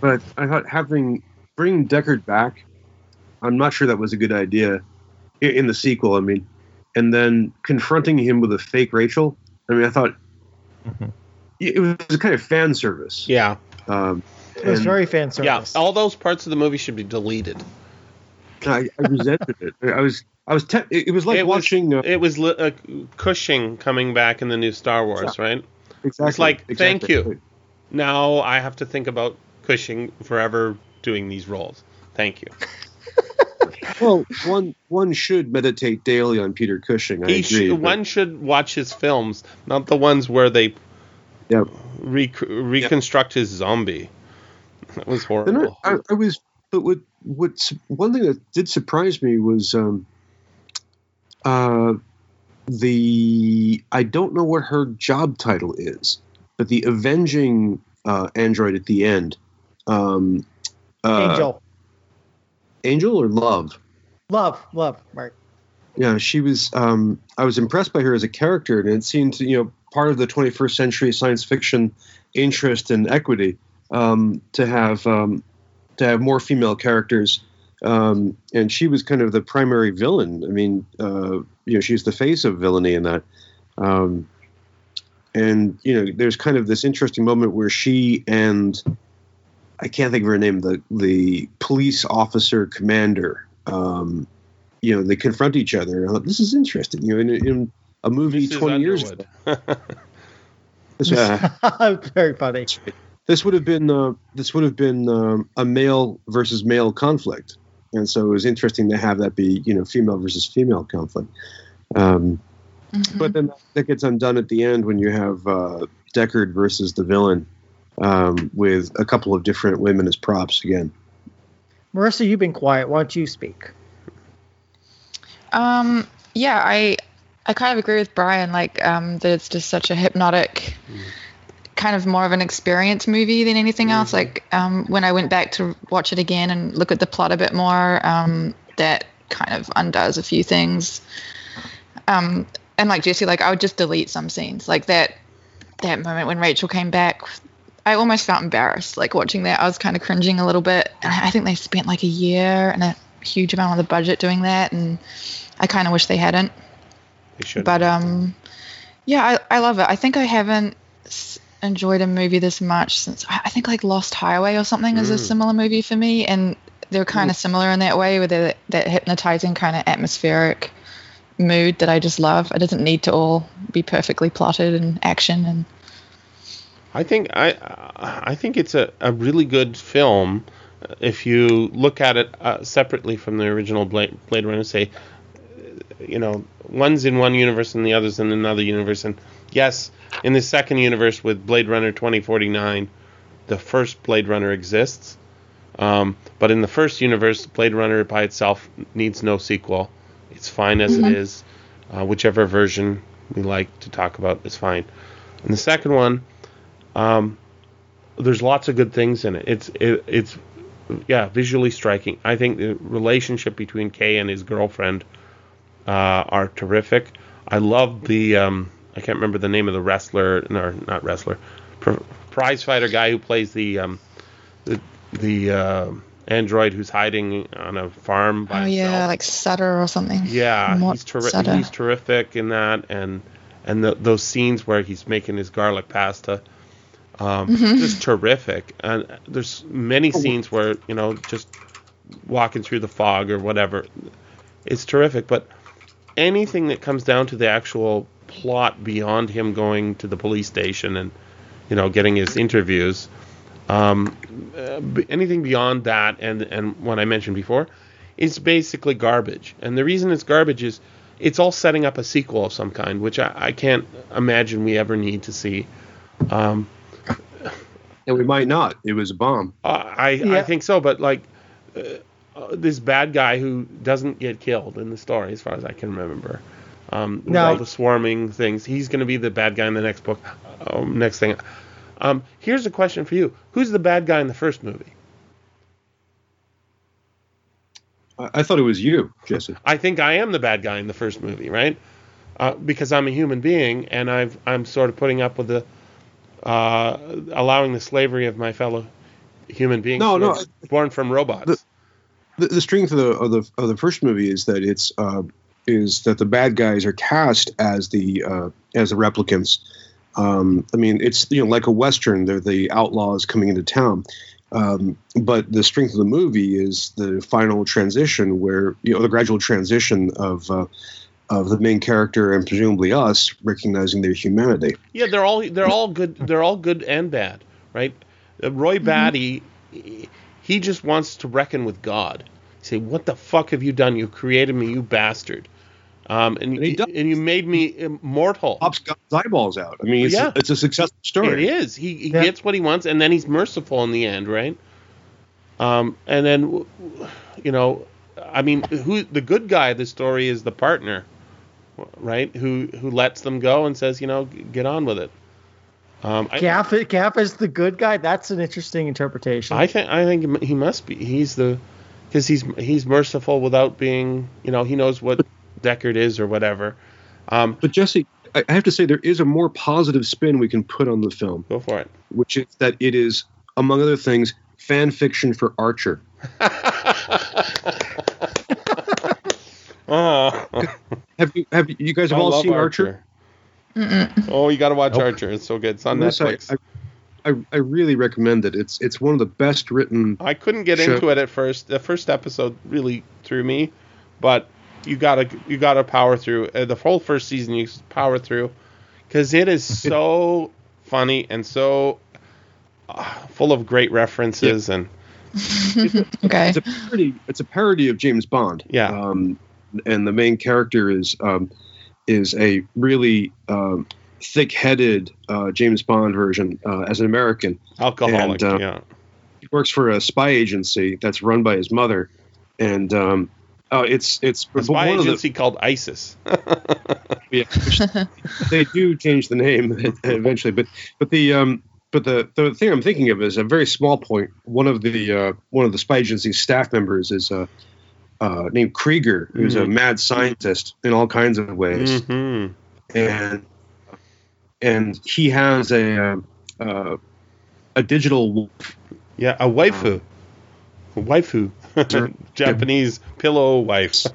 but I thought having bringing Deckard back, I'm not sure that was a good idea in the sequel. I mean, and then confronting him with a fake Rachel. I mean, I thought Mhm. it was a kind of fan service. Yeah. Um, it was and very fan service. Yeah. service. All those parts of the movie should be deleted. I, I resented it. I was, I was, te- it was like It was- watching. uh, It was li- uh, Cushing coming back in the new Star Wars, right? exactly, It's like, thank exactly. you. Now I have to think about Cushing forever doing these roles. Thank you. Well, one one should meditate daily on Peter Cushing. I He agree. sh- but- one should watch his films, not the ones where they Yep. rec- reconstruct his zombie. That was Then horrible. I, I was but what what one thing that did surprise me was um, uh, the I don't know what her job title is, but the avenging uh, android at the end. Um, uh, Angel. Angel or Love? Love, love, right. Yeah, she was. Um, I was impressed by her as a character, and it seemed you know part of the 21st century science fiction interest in equity um, to have um, to have more female characters. Um, and she was kind of the primary villain. I mean, uh, you know, she's the face of villainy in that. Um, and you know, there's kind of this interesting moment where she and I can't think of her name, the the police officer commander. Um, you know, they confront each other. And I thought, this is interesting. You know, in, in a movie Mrs. 20 years ago. This was, Very funny. this would have been uh, this would have been um, a male versus male conflict, and so it was interesting to have that be you know female versus female conflict. Um, Mhm. But then that gets undone at the end when you have uh, Deckard versus the villain um, with a couple of different women as props again. Marissa, you've been quiet. Why don't you speak? Um, yeah, I I kind of agree with Bryan. Like, um, that it's just such a hypnotic, kind of more of an experience movie than anything else. Like, um, when I went back to watch it again and look at the plot a bit more, um, that kind of undoes a few things. Um, and like Jesse, like I would just delete some scenes, like that that moment when Rachel came back. I almost felt embarrassed, like watching that. I was kind of cringing a little bit. And I think they spent like a year and a huge amount of the budget doing that, and I kind of wish they hadn't. They should. But um, yeah, I, I love it. I think I haven't enjoyed a movie this much since I think like Lost Highway or something is a Mm. similar movie for me, and they're kind of similar in that way with that that hypnotizing kind of atmospheric mood that I just love. It doesn't need to all be perfectly plotted and action and I think I I think it's a, a really good film if you look at it uh, separately from the original Blade, Blade Runner. Say, you know, one's in one universe and the other's in another universe. And yes, in the second universe with Blade Runner 2049, the first Blade Runner exists. Um, but in the first universe, Blade Runner by itself needs no sequel. It's fine as it is. Uh, whichever version we like to talk about is fine. In the second one, um, there's lots of good things in it. It's it, it's yeah, visually striking. I think the relationship between Kay and his girlfriend uh, are terrific. I love the um, I can't remember the name of the wrestler, no, not wrestler, pr- prize fighter guy who plays the um, the the uh, android who's hiding on a farm by oh yeah, himself. like Sutter or something. Yeah, Mort he's, terri- he's terrific in that, and and the, those scenes where he's making his garlic pasta, um, Mm-hmm. just terrific. And there's many scenes where you know just walking through the fog or whatever, it's terrific. But anything that comes down to the actual plot beyond him going to the police station and you know getting his interviews, um, uh, anything beyond that and and what I mentioned before, is basically garbage. And the reason it's garbage is it's all setting up a sequel of some kind, which I, I can't imagine we ever need to see. Um, And we might not. It was a bomb. uh, I I think so, but like uh, uh, this bad guy who doesn't get killed in the story, as far as I can remember. Um, with No. all the swarming things, he's going to be the bad guy in the next book. Um, next thing, um, here's a question for you: Who's the bad guy in the first movie? I, I thought it was you, Jesse. I think I am the bad guy in the first movie, right? Uh, because I'm a human being, and I've I'm sort of putting up with the uh, allowing the slavery of my fellow human beings No, no, born from robots. the- the, the strength of the, of the of the first movie is that it's uh, is that the bad guys are cast as the uh, as the replicants. Um, I mean, it's you know like a western. They're the outlaws coming into town. Um, but the strength of the movie is the final transition, where you know the gradual transition of uh, of the main character and presumably us recognizing their humanity. Yeah, they're all they're all good. They're all good and bad, right? Uh, Roy Batty, he- he just wants to reckon with God. Say, what the fuck have you done? You created me, you bastard. Um, and And he and you made me immortal. Pops got his eyeballs out. I mean, it's, Yeah. it's a successful story. It is. He, he Yeah. gets what he wants, and then he's merciful in the end, right? Um, and then, w- w- you know, I mean, who the good guy of the story is the partner, right? Who who lets them go and says, you know, "G- get on with it. Um, I, Gaff, Gaff is the good guy. That's an interesting interpretation. I think I think he must be. He's the because he's he's merciful without being. You know, he knows what Deckard is or whatever. Um, But Jesse, I I have to say there is a more positive spin we can put on the film, go for it. which is that it is, among other things, fan fiction for Archer. Oh, Have you have you, you guys have I all seen Archer? Oh, you got to watch Nope. Archer. It's so good. It's on Yes, I, Netflix. I, I, I really recommend it. It's it's one of the best written. I couldn't get Sure. into it at first. The first episode really threw me, but you gotta you gotta power through. Uh, the whole first season you power through because it is so funny and so uh, full of great references and Okay. It's a parody. It's a parody of James Bond. Yeah. Um, and the main character is um, is a really um, thick-headed uh, James Bond version uh, as an American. alcoholic. And, uh, yeah, He works for a spy agency that's run by his mother, and um, oh, it's it's a spy one of the- agency called ISIS. Yeah, they do change the name eventually, but but the um but the the thing I'm thinking of is a very small point. One of the uh, one of the spy agency staff members is uh, uh, named Krieger, who's a Mhm. mad scientist in all kinds of ways, hmm and and he has a uh, uh, a digital. Yeah, a waifu, a waifu, Japanese pillow wife.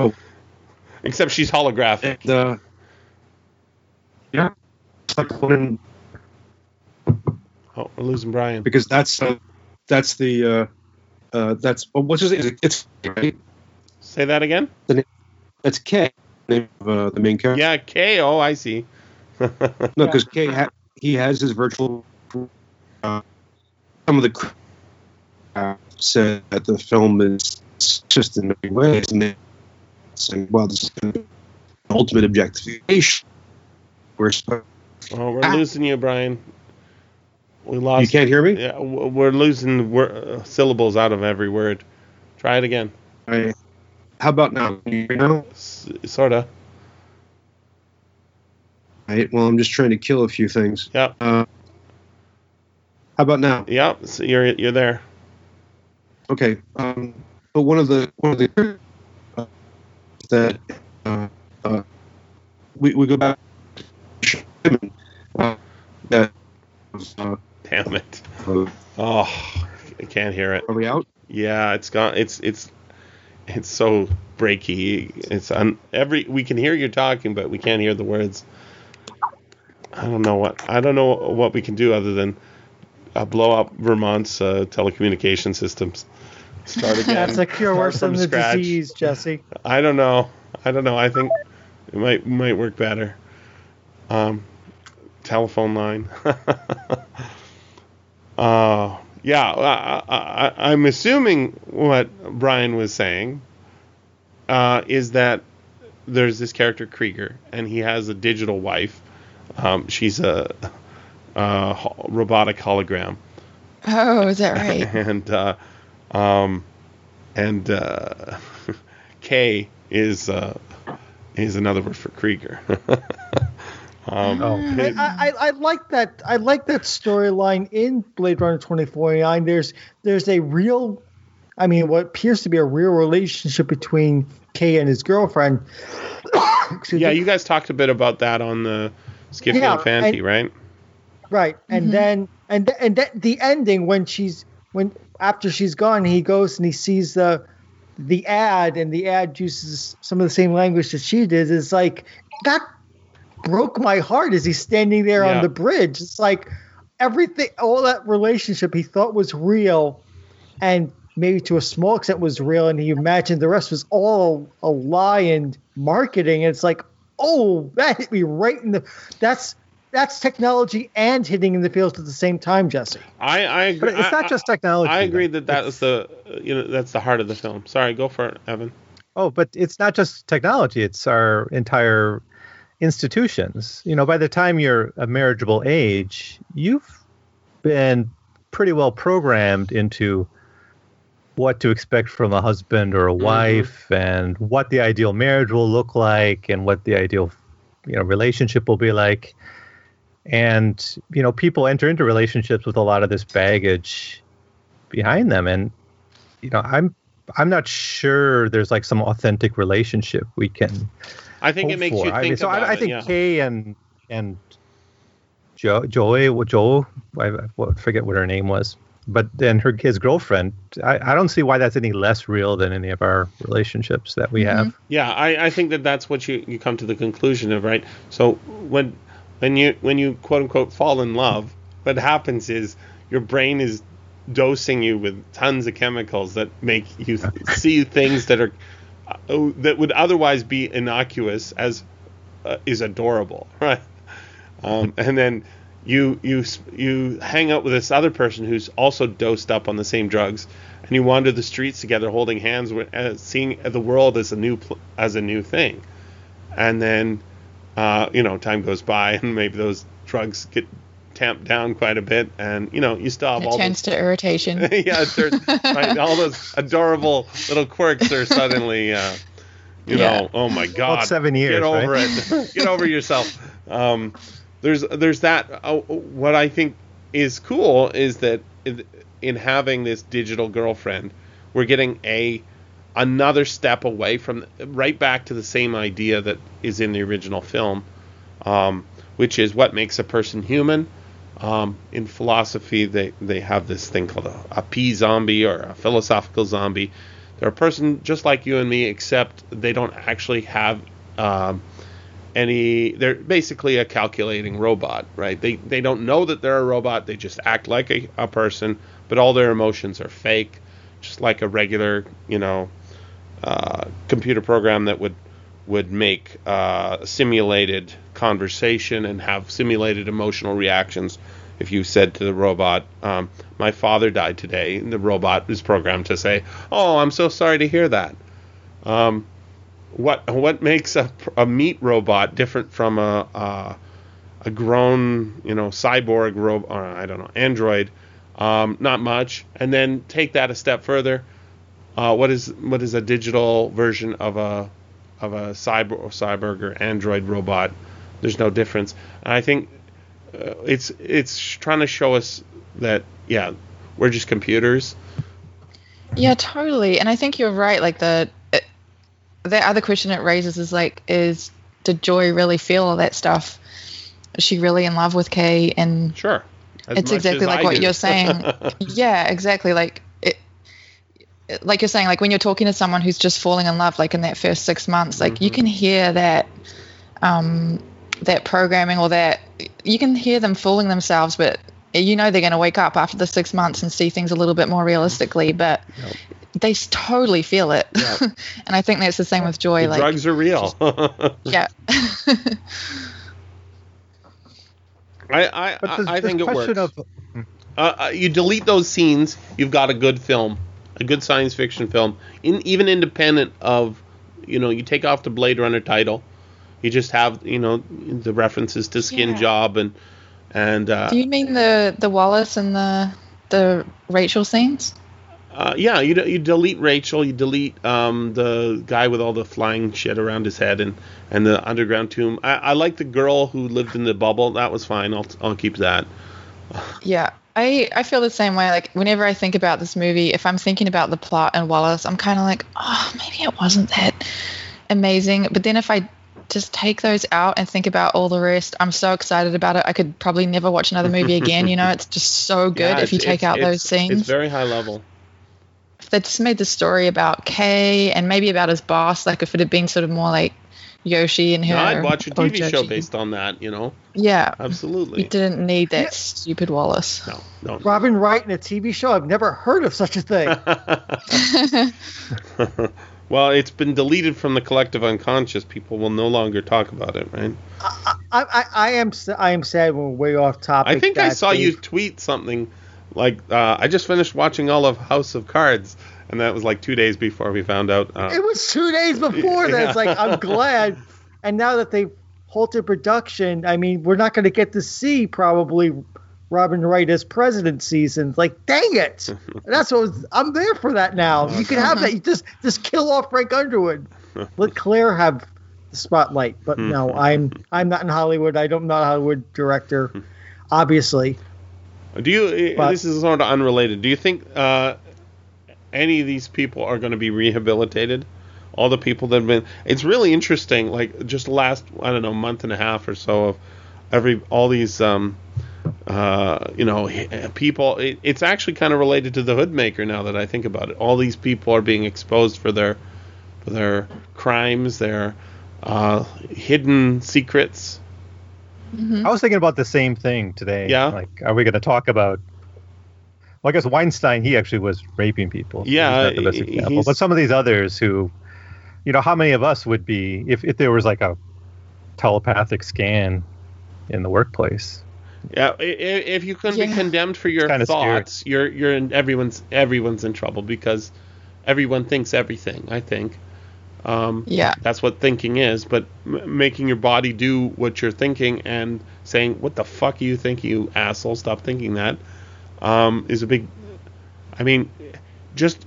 Oh. Except she's holographic. And, uh, yeah, Oh, we're losing Bryan. because that's uh, that's the uh, that's oh, what's his name? It's right? Say that again. That's K, name of uh, the main character. Yeah, K. Oh, I see. No, because K ha- he has his virtual. Uh, some of the uh, said that the film is just in many ways, and they saying, "Well, this is gonna ultimate objectification." We're Oh, we're Ah. losing you, Bryan. We lost. you can't hear me. Yeah, we're losing wor- uh, syllables out of every word. Try it again. I, how about now? You hear now? S- sorta. Right. Well, I'm just trying to kill a few things. Yep. Uh, how about now? Yep. So you're you're there. Okay. Um, but one of the one of the uh, that uh, uh, we we go back. Uh, that uh, Damn it. Oh, I can't hear it. are we out? Yeah, it's gone. It's it's it's so breaky. It's on every. We can hear you talking, but we can't hear the words. I don't know what. I don't know what we can do other than uh, blow up Vermont's uh, telecommunication systems. Start again. That's a cure worse from than the scratch. disease, Jesse. I don't know. I don't know. I think it might might work better. Um, telephone line. uh, yeah, I, I, I'm assuming what Bryan was saying uh, is that there's this character Krieger, and he has a digital wife. Um, she's a, a ho- robotic hologram Oh, is that right? and uh, um, and uh, K is uh, is another word for Krieger. um, Oh. I, I, I like that. I like that storyline in Blade Runner 2049. There's there's a real, I mean, what appears to be a real relationship between Kay and his girlfriend. Yeah, you guys talked a bit about that on the Skiffy Yeah, and Fanty, and- right? Right, and Mhm. then and th- and th- the ending when she's when after she's gone, he goes and he sees the the ad, and the ad uses some of the same language that she did. Is like that broke my heart as he's standing there Yeah. on the bridge. It's like everything, all that relationship he thought was real, and maybe to a small extent was real, and he imagined the rest was all a lie and marketing. And it's like, oh, that hit me right in the. That's that's technology and hitting in the fields at the same time, Jesse. I I agree. But it's not I- just technology. I agree though. that that It's- is the you know that's the heart of the film. Sorry, go for it, Evan. Oh, but it's not just technology, it's our entire institutions. You know, by the time you're a marriageable age, you've been pretty well programmed into what to expect from a husband or a mm-hmm. wife and what the ideal marriage will look like and what the ideal you know relationship will be like. And you know people enter into relationships with a lot of this baggage behind them. And you know i'm i'm not sure there's like some authentic relationship we can I think it makes for. you I think mean, so about I, I it, think yeah. Kay and and Joe, Joey, well, Joe, I, I forget what her name was, but then her his girlfriend. I, I don't see why that's any less real than any of our relationships that we have. Mm-hmm. Yeah, I, I think that that's what you, you come to the conclusion of, right? So when when you when you quote unquote fall in love, what happens is your brain is dosing you with tons of chemicals that make you see things that are that would otherwise be innocuous as uh, is adorable, right? Um, and then you you you hang out with this other person who's also dosed up on the same drugs, and you wander the streets together, holding hands, uh, seeing the world as a new as a new thing, and then uh, you know time goes by, and maybe those drugs get tamped down quite a bit, and you know you still have It all turns those, to irritation. yeah, it turns, right, all those adorable little quirks are suddenly. Uh, you Yeah. know, oh my God! seven years, Get over right? it. Get over yourself. Um, there's there's that. Uh, what I think is cool is that in, in having this digital girlfriend, we're getting a another step away from right back to the same idea that is in the original film, um, which is what makes a person human. Um, in philosophy, they, they have this thing called a, a P zombie or a philosophical zombie. They're a person just like you and me, except they don't actually have um, any. They're basically a calculating robot, right? They they don't know that they're a robot. They just act like a, a person, but all their emotions are fake, just like a regular, you know, uh, computer program that would would make uh, simulated conversation and have simulated emotional reactions. If you said to the robot, um, "My father died today," the robot is programmed to say, "Oh, I'm so sorry to hear that." Um, what what makes a, a meat robot different from a a, a grown you know cyborg robot? I don't know android. Um, not much. And then take that a step further. Uh, what is what is a digital version of a of a cyber cyborg or android robot? There's no difference. I think uh, it's it's trying to show us that yeah, we're just computers. Yeah, totally. And I think you're right. Like the it, the other question it raises is like, is did Joy really feel all that stuff? Is she really in love with Kay? And Sure. It's exactly like I what do. you're saying. yeah, exactly. Like it, it- like you're saying, like when you're talking to someone who's just falling in love, like in that first six months, like Mm-hmm. you can hear that, um, that programming or that you can hear them fooling themselves, but you know they're going to wake up after the six months and see things a little bit more realistically, but they totally feel it. Yep. and I think that's the same with Joy. the like, drugs are real. yeah. I I, I, this, I think it works. of uh, uh, you delete those scenes, you've got a good film, a good science fiction film, in, even independent of, you know, you take off the Blade Runner title, you just have, you know, the references to Skin Yeah. Job and and uh, Do you mean the the Wallace and the the Rachel scenes? uh, yeah, you you delete Rachel, you delete um, the guy with all the flying shit around his head and and the underground tomb. I, I like the girl who lived in the bubble. That was fine. I'll I'll keep that. Yeah, I I feel the same way. Like whenever I think about this movie, if I'm thinking about the plot and Wallace, I'm kind of like, oh, maybe it wasn't that amazing. But then if I just take those out and think about all the rest, I'm so excited about it. I could probably never watch another movie again. You know, it's just so good Yeah, if you take out those scenes. It's very high level. if they just made the story about Kay and maybe about his boss, like if it had been sort of more like Yoshi and her. No, I'd watch a TV show based on that. You know, Yeah, absolutely. you didn't need that Yeah. stupid Wallace. No, no. Robin Wright in a TV show? I've never heard of such a thing. well, it's been deleted from the collective unconscious. People will no longer talk about it, right? I, I, I am I am sad we're way off topic. I think I saw you tweet something like, uh, "I just finished watching all of House of Cards," and that was like two days before we found out. Uh, It was two days before that. It's like I'm glad, and now that they've halted production, I mean, we're not going to get to see probably Robin Wright as president season. Like, dang it! That's what was, I'm there for that now. You can have that. You just just kill off Frank Underwood. Let Claire have the spotlight. But no, I'm I'm not in Hollywood. I don't I'm not a Hollywood director. Obviously, Do you? But- this is sort of unrelated. Do you think uh, any of these people are going to be rehabilitated? All the people that have been. It's really interesting. Like just last I don't know month and a half or so of every all these um, uh, you know people. It, it's actually kind of related to the Hood Maker now that I think about it. All these people are being exposed for their for their crimes, their uh, hidden secrets. I was thinking about the same thing today. Yeah. Like, are we going to talk about? Well, I guess Weinstein, he actually was raping people. so Yeah, he's not the best example. But some of these others who, you know, how many of us would be if, if there was like a telepathic scan in the workplace? Yeah, i- i- if you can be condemned for your kinda scary. thoughts, you're you're in everyone's everyone's in trouble because everyone thinks everything. I think um, Yeah. that's what thinking is. But m- making your body do what you're thinking and saying, "What the fuck you think, you asshole? Stop thinking that," um, is a big. I mean, just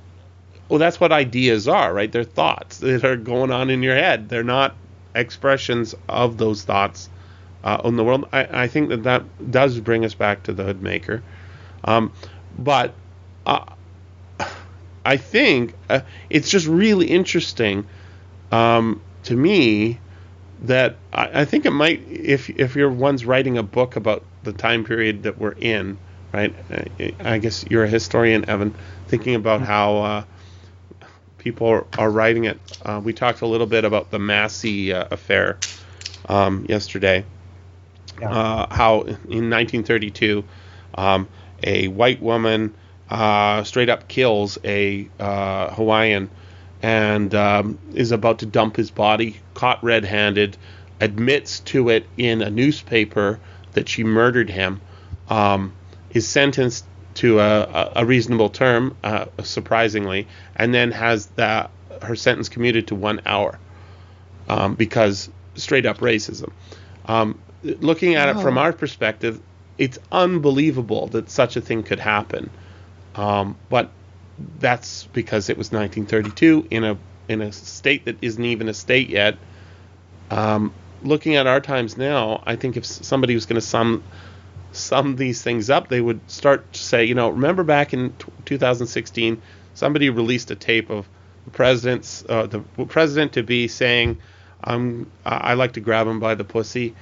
well, that's what ideas are, right? They're thoughts that are going on in your head. They're not expressions of those thoughts uh, in the world. I, I think that that does bring us back to the Hood Maker. Um, but uh, I think uh, it's just really interesting um, to me that I, I think it might, if if you're one's writing a book about the time period that we're in, right? I, I guess you're a historian, Evan, thinking about how uh, people are, are writing it. Uh, we talked a little bit about the Massey uh, affair um, yesterday. Uh, how in 1932, um, a white woman uh, straight up kills a uh, Hawaiian and um, is about to dump his body, caught red handed, admits to it in a newspaper that she murdered him, um, is sentenced to a, a, a reasonable term, uh, surprisingly, and then has that her sentence commuted to one hour um, because straight up racism. Um, looking at it from Oh. our perspective, it's unbelievable that such a thing could happen. Um, but that's because it was 1932 in a in a state that isn't even a state yet. Um, looking at our times now, I think if somebody was going to sum sum these things up, they would start to say, you know, remember back in t- 2016, somebody released a tape of the president's uh, the president to be saying, "I'm I I like to grab him by the pussy,"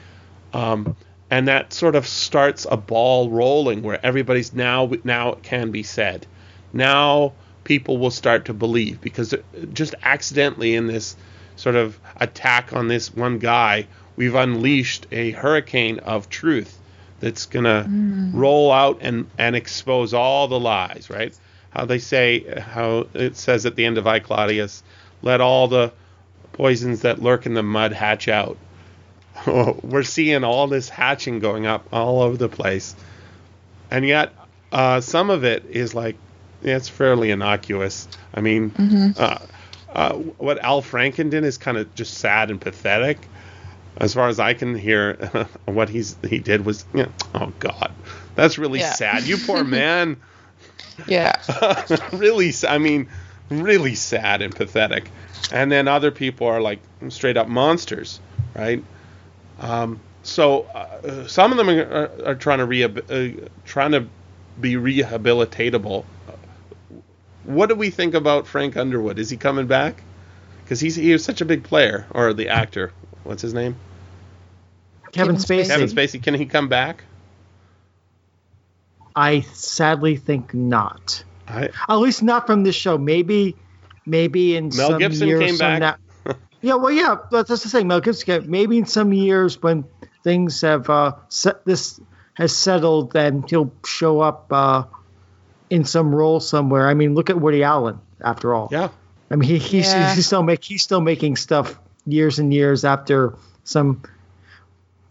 um, and that sort of starts a ball rolling where everybody's now now it can be said. Now people will start to believe because just accidentally in this sort of attack on this one guy, we've unleashed a hurricane of truth that's gonna roll out and and expose all the lies, right? How they say, how it says at the end of I Claudius, let all the poisons that lurk in the mud hatch out. We're seeing all this hatching going up all over the place, and yet uh, some of it is like it's fairly innocuous. I mean, uh, uh, what Al Franken did is kind of just sad and pathetic. As far as I can hear, what he's he did was, you know, oh God, that's really Yeah. sad. You poor man. Yeah. really, I mean, really sad and pathetic. And then other people are like straight up monsters, right? Um, so uh, some of them are, are, are trying to rehab- uh, trying to be rehabilitatable. What do we think about Frank Underwood? Is he coming back? Because he's he was such a big player, or the actor. What's his name? Kevin Kevin Spacey. Spacey. Kevin Spacey. Can he come back? I sadly think not. I, At least not from this show. Maybe, maybe in Mel some Gibson years came from back. now- yeah, well, yeah, that's just the thing. Mel Gibson. Maybe in some years when things have uh, set, this has settled, then he'll show up uh, in some role somewhere. I mean, look at Woody Allen. After all, yeah. I mean, he, he's, Yeah. he's still make he's still making stuff years and years after some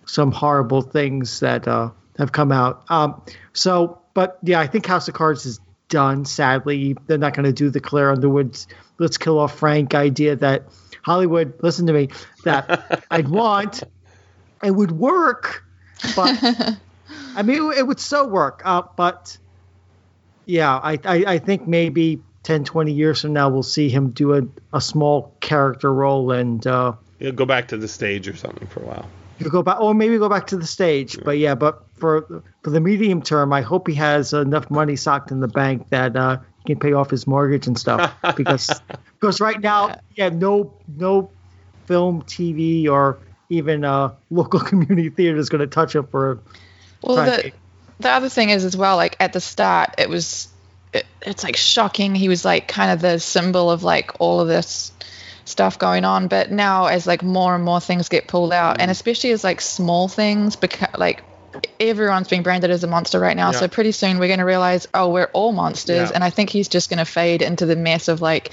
some horrible things that uh, have come out. Um, so, but yeah, I think House of Cards is done. Sadly, they're not going to do the Claire Underwood's "Let's Kill Off Frank" idea that Hollywood. Listen to me. That I'd want. It would work, but I mean, it, it would so work. Uh, but yeah, I, I, I think maybe 10, 20 years from now, we'll see him do a, a small character role and uh, He'll go back to the stage or something for a while. he'll go back, or maybe go back to the stage. But yeah, but for for the medium term, I hope he has enough money socked in the bank that uh, he can pay off his mortgage and stuff. because because right now, yeah, no no film, TV, or even uh, local community theater is going to touch him for. Well, the, the other thing is as well, like at the start, it was, it, it's like shocking. He was like kind of the symbol of like all of this stuff going on. But now, as like more and more things get pulled out, and especially as like small things, because like everyone's being branded as a monster right now. Yeah. So pretty soon we're going to realize, oh, we're all monsters. Yeah. And I think he's just going to fade into the mess of like,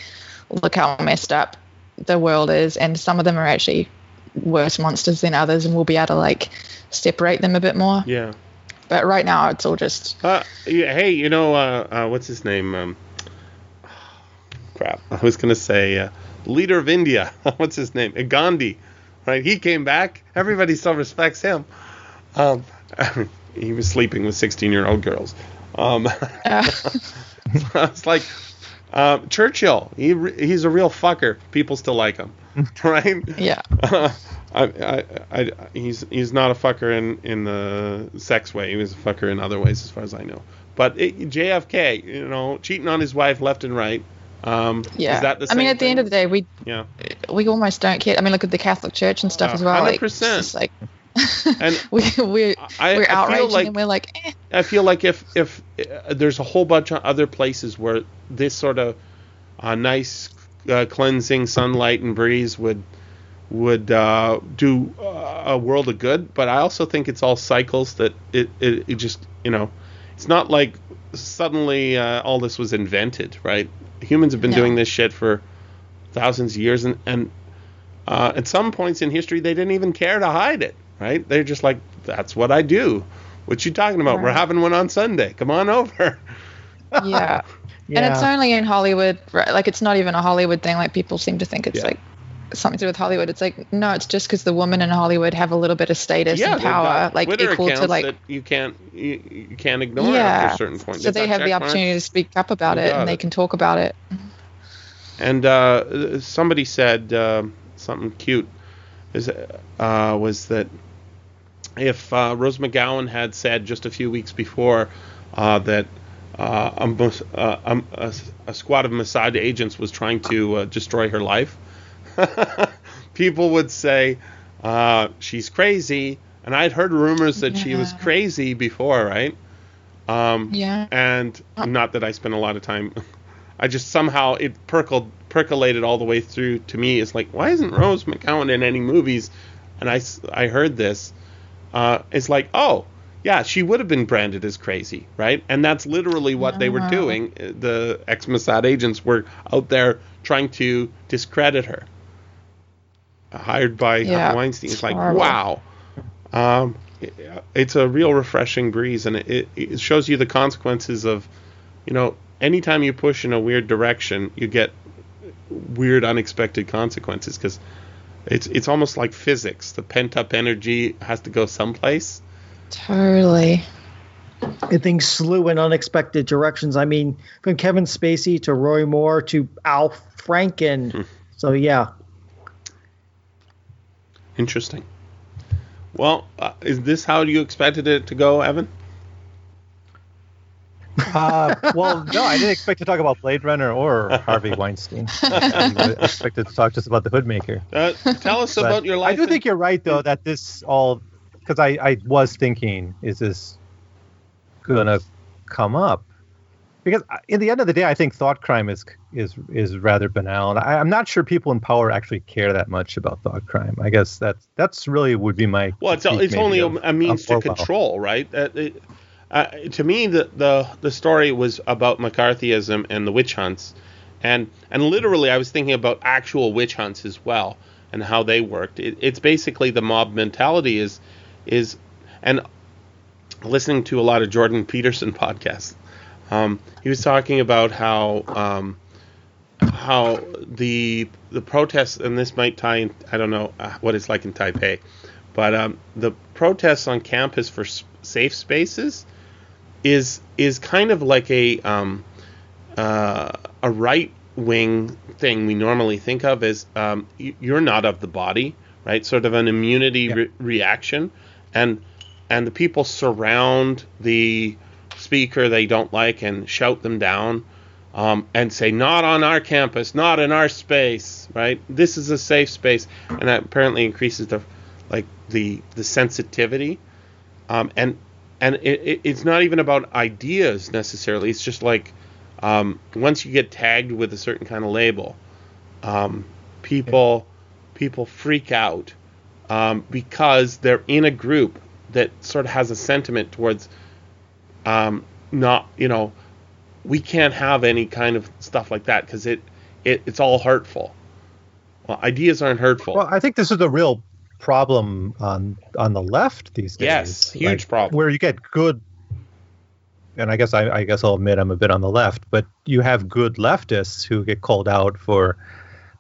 look how messed up the world is, and some of them are actually worse monsters than others, and we'll be able to like separate them a bit more. Yeah. But right now, it's all just Uh, yeah, hey, you know, uh, uh, what's his name? Um, crap. I was going to say uh, leader of India. what's his name? Gandhi. Right? He came back. Everybody still respects him. Um, he was sleeping with 16 year old girls. Um, uh, it's like uh, Churchill. He he's a real fucker. People still like him, right? yeah. I, I, I, he's he's not a fucker in in the sex way. He was a fucker in other ways, as far as I know. But it, JFK, you know, cheating on his wife left and right. Um, Yeah. Is that the I mean, at the end of the day, we yeah. we almost don't care. I mean, look at the Catholic Church and stuff Uh, as well. Like, it's 100%. just like And we we I, we're outraged like and we're like, eh. I feel like if if uh, there's a whole bunch of other places where this sort of uh, nice uh, cleansing sunlight and breeze would would uh, do uh, a world of good, but I also think it's all cycles that it, it, it just you know it's not like suddenly uh, all this was invented, right? Humans have been No. doing this shit for thousands of years, and and uh, at some points in history they didn't even care to hide it, right? They're just like, that's what I do. What you talking about? We're having one on Sunday. Come on over. yeah. Yeah. And it's only in Hollywood, right? Like it's not even a Hollywood thing. Like people seem to think it's Yeah. like something to do with Hollywood. It's like no, it's just because the women in Hollywood have a little bit of status yeah, and power, like Twitter equal to accounts like that you can't you, you can't ignore yeah. after a certain point. So They've they have the check marks. opportunity to speak up about You it, got and they can talk about it. And uh, somebody said uh, something cute. Is uh, was that if uh, Rose McGowan had said just a few weeks before uh, that uh, a, uh, um, a, a squad of Mossad agents was trying to uh, destroy her life, people would say uh, she's crazy. And I'd heard rumors that she was crazy before, right? Um, Yeah. and not that I spent a lot of time. I just somehow it percoled, percolated all the way through to me. is like, why isn't Rose McGowan in any movies? And I, I heard this. Uh, it's like, oh, yeah, she would have been branded as crazy, right? And that's literally what they were Wow. doing. The ex Mossad agents were out there trying to discredit her. Uh, Hired by Yeah, Weinstein. It's it's like, horrible. wow. Um, it- it's a real refreshing breeze, and it, it shows you the consequences of, you know, anytime you push in a weird direction, you get weird, unexpected consequences because it's it's almost like physics. The pent up energy has to go someplace. Totally. and things slew in unexpected directions. I mean, from Kevin Spacey to Roy Moore to Al Franken. so yeah, Interesting. Well, uh, is this how you expected it to go, Evan? Uh, well, no, I didn't expect to talk about Blade Runner or Harvey Weinstein. I expected to talk just about the Hood Maker. Uh, tell us But about your life. I do in- think you're right, though, that this all because I, I was thinking, is this gonna come up? Because in the end of the day, I think thought crime is is is rather banal, and I, I'm not sure people in power actually care that much about thought crime. I guess that's that's really would be my. Well, it's, critique it's only a, of- a means to Orwell. control, right? Uh, it, uh, to me, the, the the story was about McCarthyism and the witch hunts, and and literally, I was thinking about actual witch hunts as well and how they worked. It, it's basically the mob mentality is is, and listening to a lot of Jordan Peterson podcasts, um, he was talking about how. Um, how the the protests and this might tie in I don't know uh, what it's like in Taipei, but um, the protests on campus for safe spaces is is kind of like a um, uh, a right wing thing we normally think of as um, you're not of the body, right? Sort of an immunity re- reaction, and and the people surround the speaker they don't like and shout them down. Um, and say not on our campus, not in our space, right? This is a safe space, and that apparently increases the like the the sensitivity, um, and and it, it, it's not even about ideas necessarily. It's just like um, once you get tagged with a certain kind of label, um, people people freak out um, because they're in a group that sort of has a sentiment towards um, not you know we can't have any kind of stuff like that because it, it it's all hurtful. Well, ideas aren't hurtful. Well, I think this is a real problem on on the left these days. Yes, huge problem. Where you get good, and I guess I, I guess I'll admit I'm a bit on the left, but you have good leftists who get called out for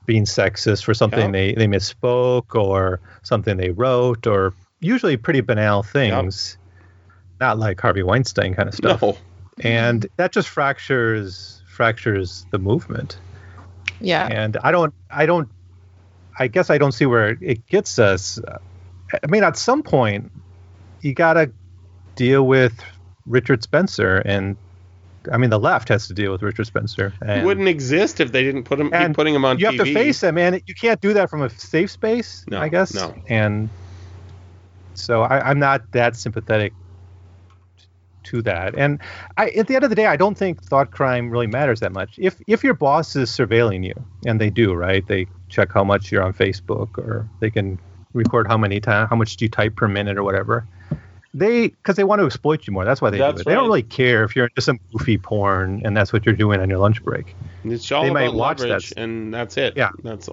being sexist for something Yeah. they they misspoke or something they wrote or usually pretty banal things, not like Harvey Weinstein kind of stuff. no, And that just fractures fractures the movement Yeah. and I don't, I don't, I guess I don't see where it gets us. I mean, at some point, you got to deal with Richard Spencer, and I mean, the left has to deal with Richard Spencer. it And wouldn't exist if they didn't put him keep and putting him on you TV. have to face him, and you can't do that from a safe space. No, I guess. no. And so I, I'm not that sympathetic to that. And I, at the end of the day, I don't think thought crime really matters that much. If if your boss is surveilling you, and they do, right? They check how much you're on Facebook, or they can record how many times, how much do you type per minute, or whatever. They because they want to exploit you more. That's why they That's do it. They don't really care if you're into some goofy porn and that's what you're doing on your lunch break. It's all they about might watch that leverage, and that's it. Yeah. that's.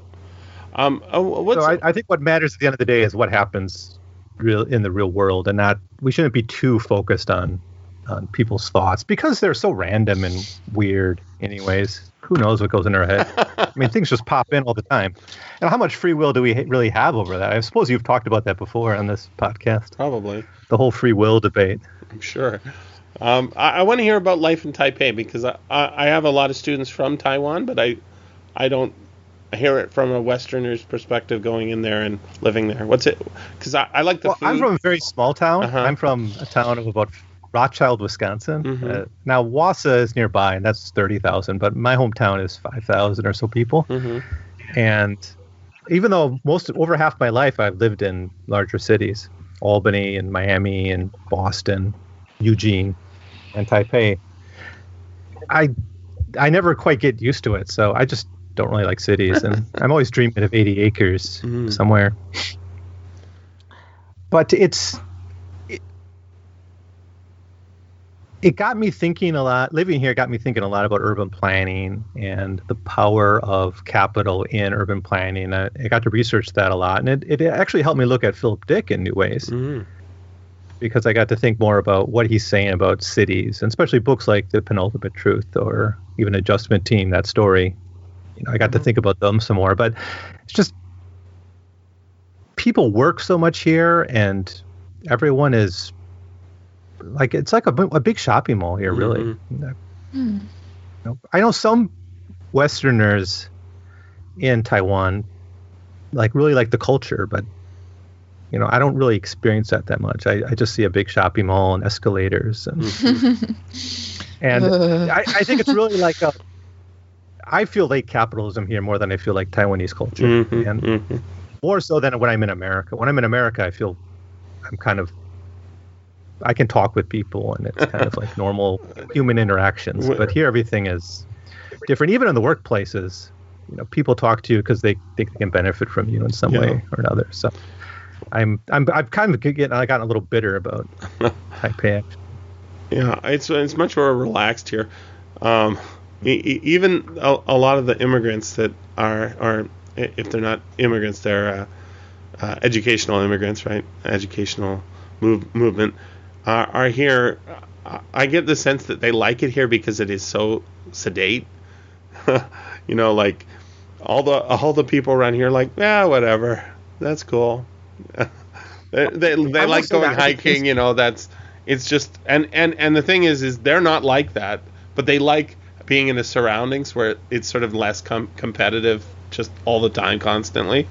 Um, oh, what's so I, I think what matters at the end of the day is what happens real in the real world, and not we shouldn't be too focused on on people's thoughts because they're so random and weird. Anyways, who knows what goes in their head? I mean, things just pop in all the time. And how much free will do we really have over that? I suppose you've talked about that before on this podcast, probably. the whole free will debate. I'm sure. Um, I, I want to hear about life in Taipei because I, I, I have a lot of students from Taiwan, but I I don't hear it from a Westerner's perspective going in there and living there. What's it? Because I, I like the Well, food. I'm from a very small town. Uh-huh. I'm from a town of about Rothschild, Wisconsin. Mhm. Uh, now Wausau is nearby, and that's thirty thousand. But my hometown is five thousand or so people. Mhm. And even though most over half my life I've lived in larger cities, Albany and Miami and Boston, Eugene, and Taipei, I I never quite get used to it. So I just don't really like cities, and I'm always dreaming of 80 acres Mhm. somewhere. But it's it, it got me thinking a lot. Living here got me thinking a lot about urban planning and the power of capital in urban planning. I, I got to research that a lot, and it, it actually helped me look at Philip Dick in new ways Mhm. because I got to think more about what he's saying about cities, and especially books like The Penultimate Truth or even Adjustment Team, that story. You know, I got to think about them some more, but it's just people work so much here, and everyone is like it's like a big shopping mall here, really. Hmm. You I know some Westerners in Taiwan like really like the culture, but you know, I don't really experience that that much. I, I just see a big shopping mall and escalators, and and Ugh. I, I think it's really like a. I feel like capitalism here more than I feel like Taiwanese culture, Mhm. and Mhm. more so than when I'm in America. When I'm in America, I feel I'm kind of I can talk with people and it's kind of like normal human interactions. But here everything is different. Even in the workplaces, you know, people talk to you because they think they can benefit from you in some Yeah. way or another. So I'm I'm I've kind of getting I gotten a little bitter about Taipei. Yeah, it's it's much more relaxed here. Um, e- even a, a lot of the immigrants that are are if they're not immigrants, they're uh, uh, educational immigrants, right? Educational move, movement are, are here. I- I get the sense that they like it here because it is so sedate. you know, like all the all the people around here, are like yeah, whatever, that's cool. they they, they like going that I think hiking. You know, that's It's just and and and the thing is, is they're not like that, but they like being in the surroundings where it's sort of less com- competitive, just all the time, constantly.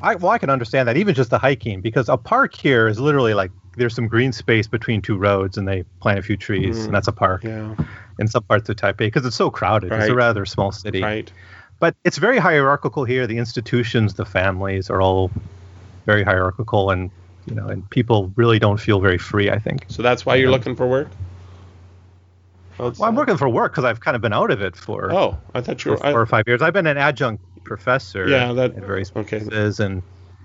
I, well, I can understand that even just the hiking because a park here is literally like there's some green space between two roads and they plant a few trees Mhm. and that's a park Yeah. in some parts of Taipei because it's so crowded. It's a rather small city. Right. But it's very hierarchical here. The institutions, the families are all very hierarchical and you know, and people really don't feel very free, I think. So that's why you're looking for work. Well, I'm working for work because I've kind of been out of it for, Oh, I thought you were. four I, or five years. I've been an adjunct professor Yeah, that- at various okay. places and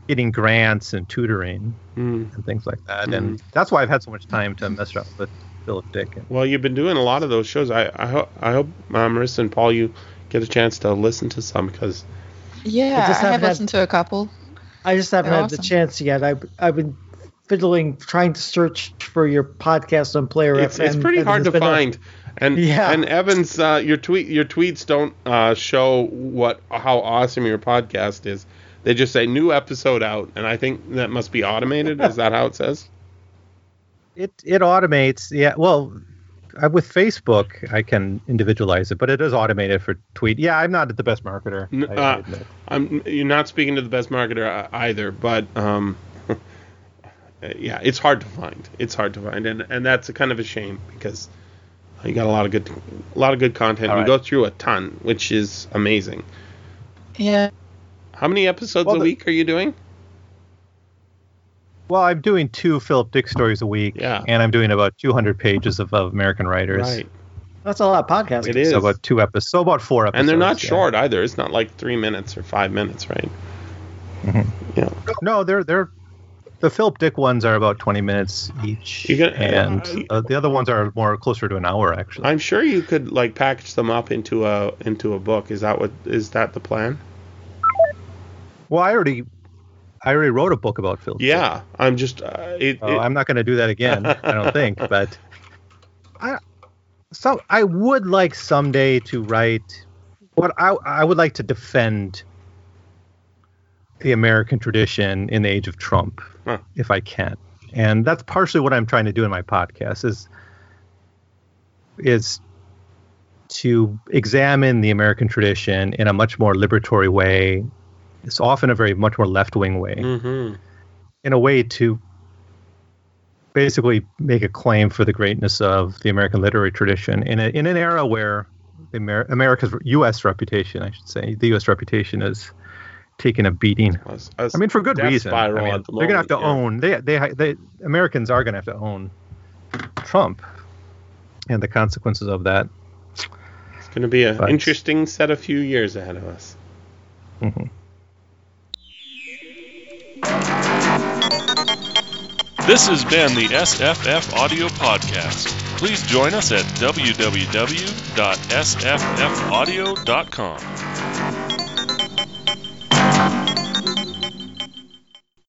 getting grants and tutoring Hmm. and things like that. And that's why I've had so much time to mess around with Philip Dick. Well, you've been doing a lot of those shows. I I hope I hope uh, Marissa and Paul you get a chance to listen to some because Yeah, I I, just have haven't had- listened to a couple. I just haven't They're had the chance yet. I've I've been fiddling trying to search for your podcast on Player it's, FM. it's pretty hard to been a- find. And Yeah. and Evans, uh, your tweet your tweets don't uh, show what how awesome your podcast is. They just say new episode out, and I think that must be automated. is that how it says? it it automates. Yeah, well, I, with Facebook, I can individualize it, but it is automated for tweet. Yeah, I'm not the best marketer. I- uh. I'm you're not speaking to the best marketer uh, either, but um, yeah, it's hard to find. It's hard to find, and and that's a kind of a shame because you got a lot of good a lot of good content. All You right. go through a ton, which is amazing. Yeah. How many episodes Well, a the- week are you doing? Well, I'm doing two Philip Dick stories a week, Yeah. and I'm doing about 200 pages of, of American writers. Right, That's a lot of podcasting. it is, So about two episodes. So about four episodes. and they're not yeah. short either. It's not like three minutes or five minutes, right? Mhm. Yeah. No, they're they're the Philip Dick ones are about 20 minutes each, and uh, uh, the other ones are more closer to an hour actually. I'm sure you could like package them up into a into a book. Is that what is that the plan? well, I already I already wrote a book about Philip. Dick. Yeah, I'm just uh, it, it- I'm not going to do that again. I don't think, but I so I would like someday to write what I I would like to defend the American tradition in the age of Trump, Huh. if I can, and that's partially what I'm trying to do in my podcast is is to examine the American tradition in a much more liberatory way. It's often a very much more left wing way Mhm. in a way to basically make a claim for the greatness of the American literary tradition in, a, in an era where the Amer- America's U.S. reputation, I should say, the U.S. reputation is taking a beating. As- as I mean, for good reason. I mean, at the they're going to have to moment, own. They, they, they, Americans are going to have to own Trump and the consequences of that. It's going to be an interesting set of few years ahead of us. Mhm. This has been the SFF Audio Podcast. Please join us at www.sffaudio.com.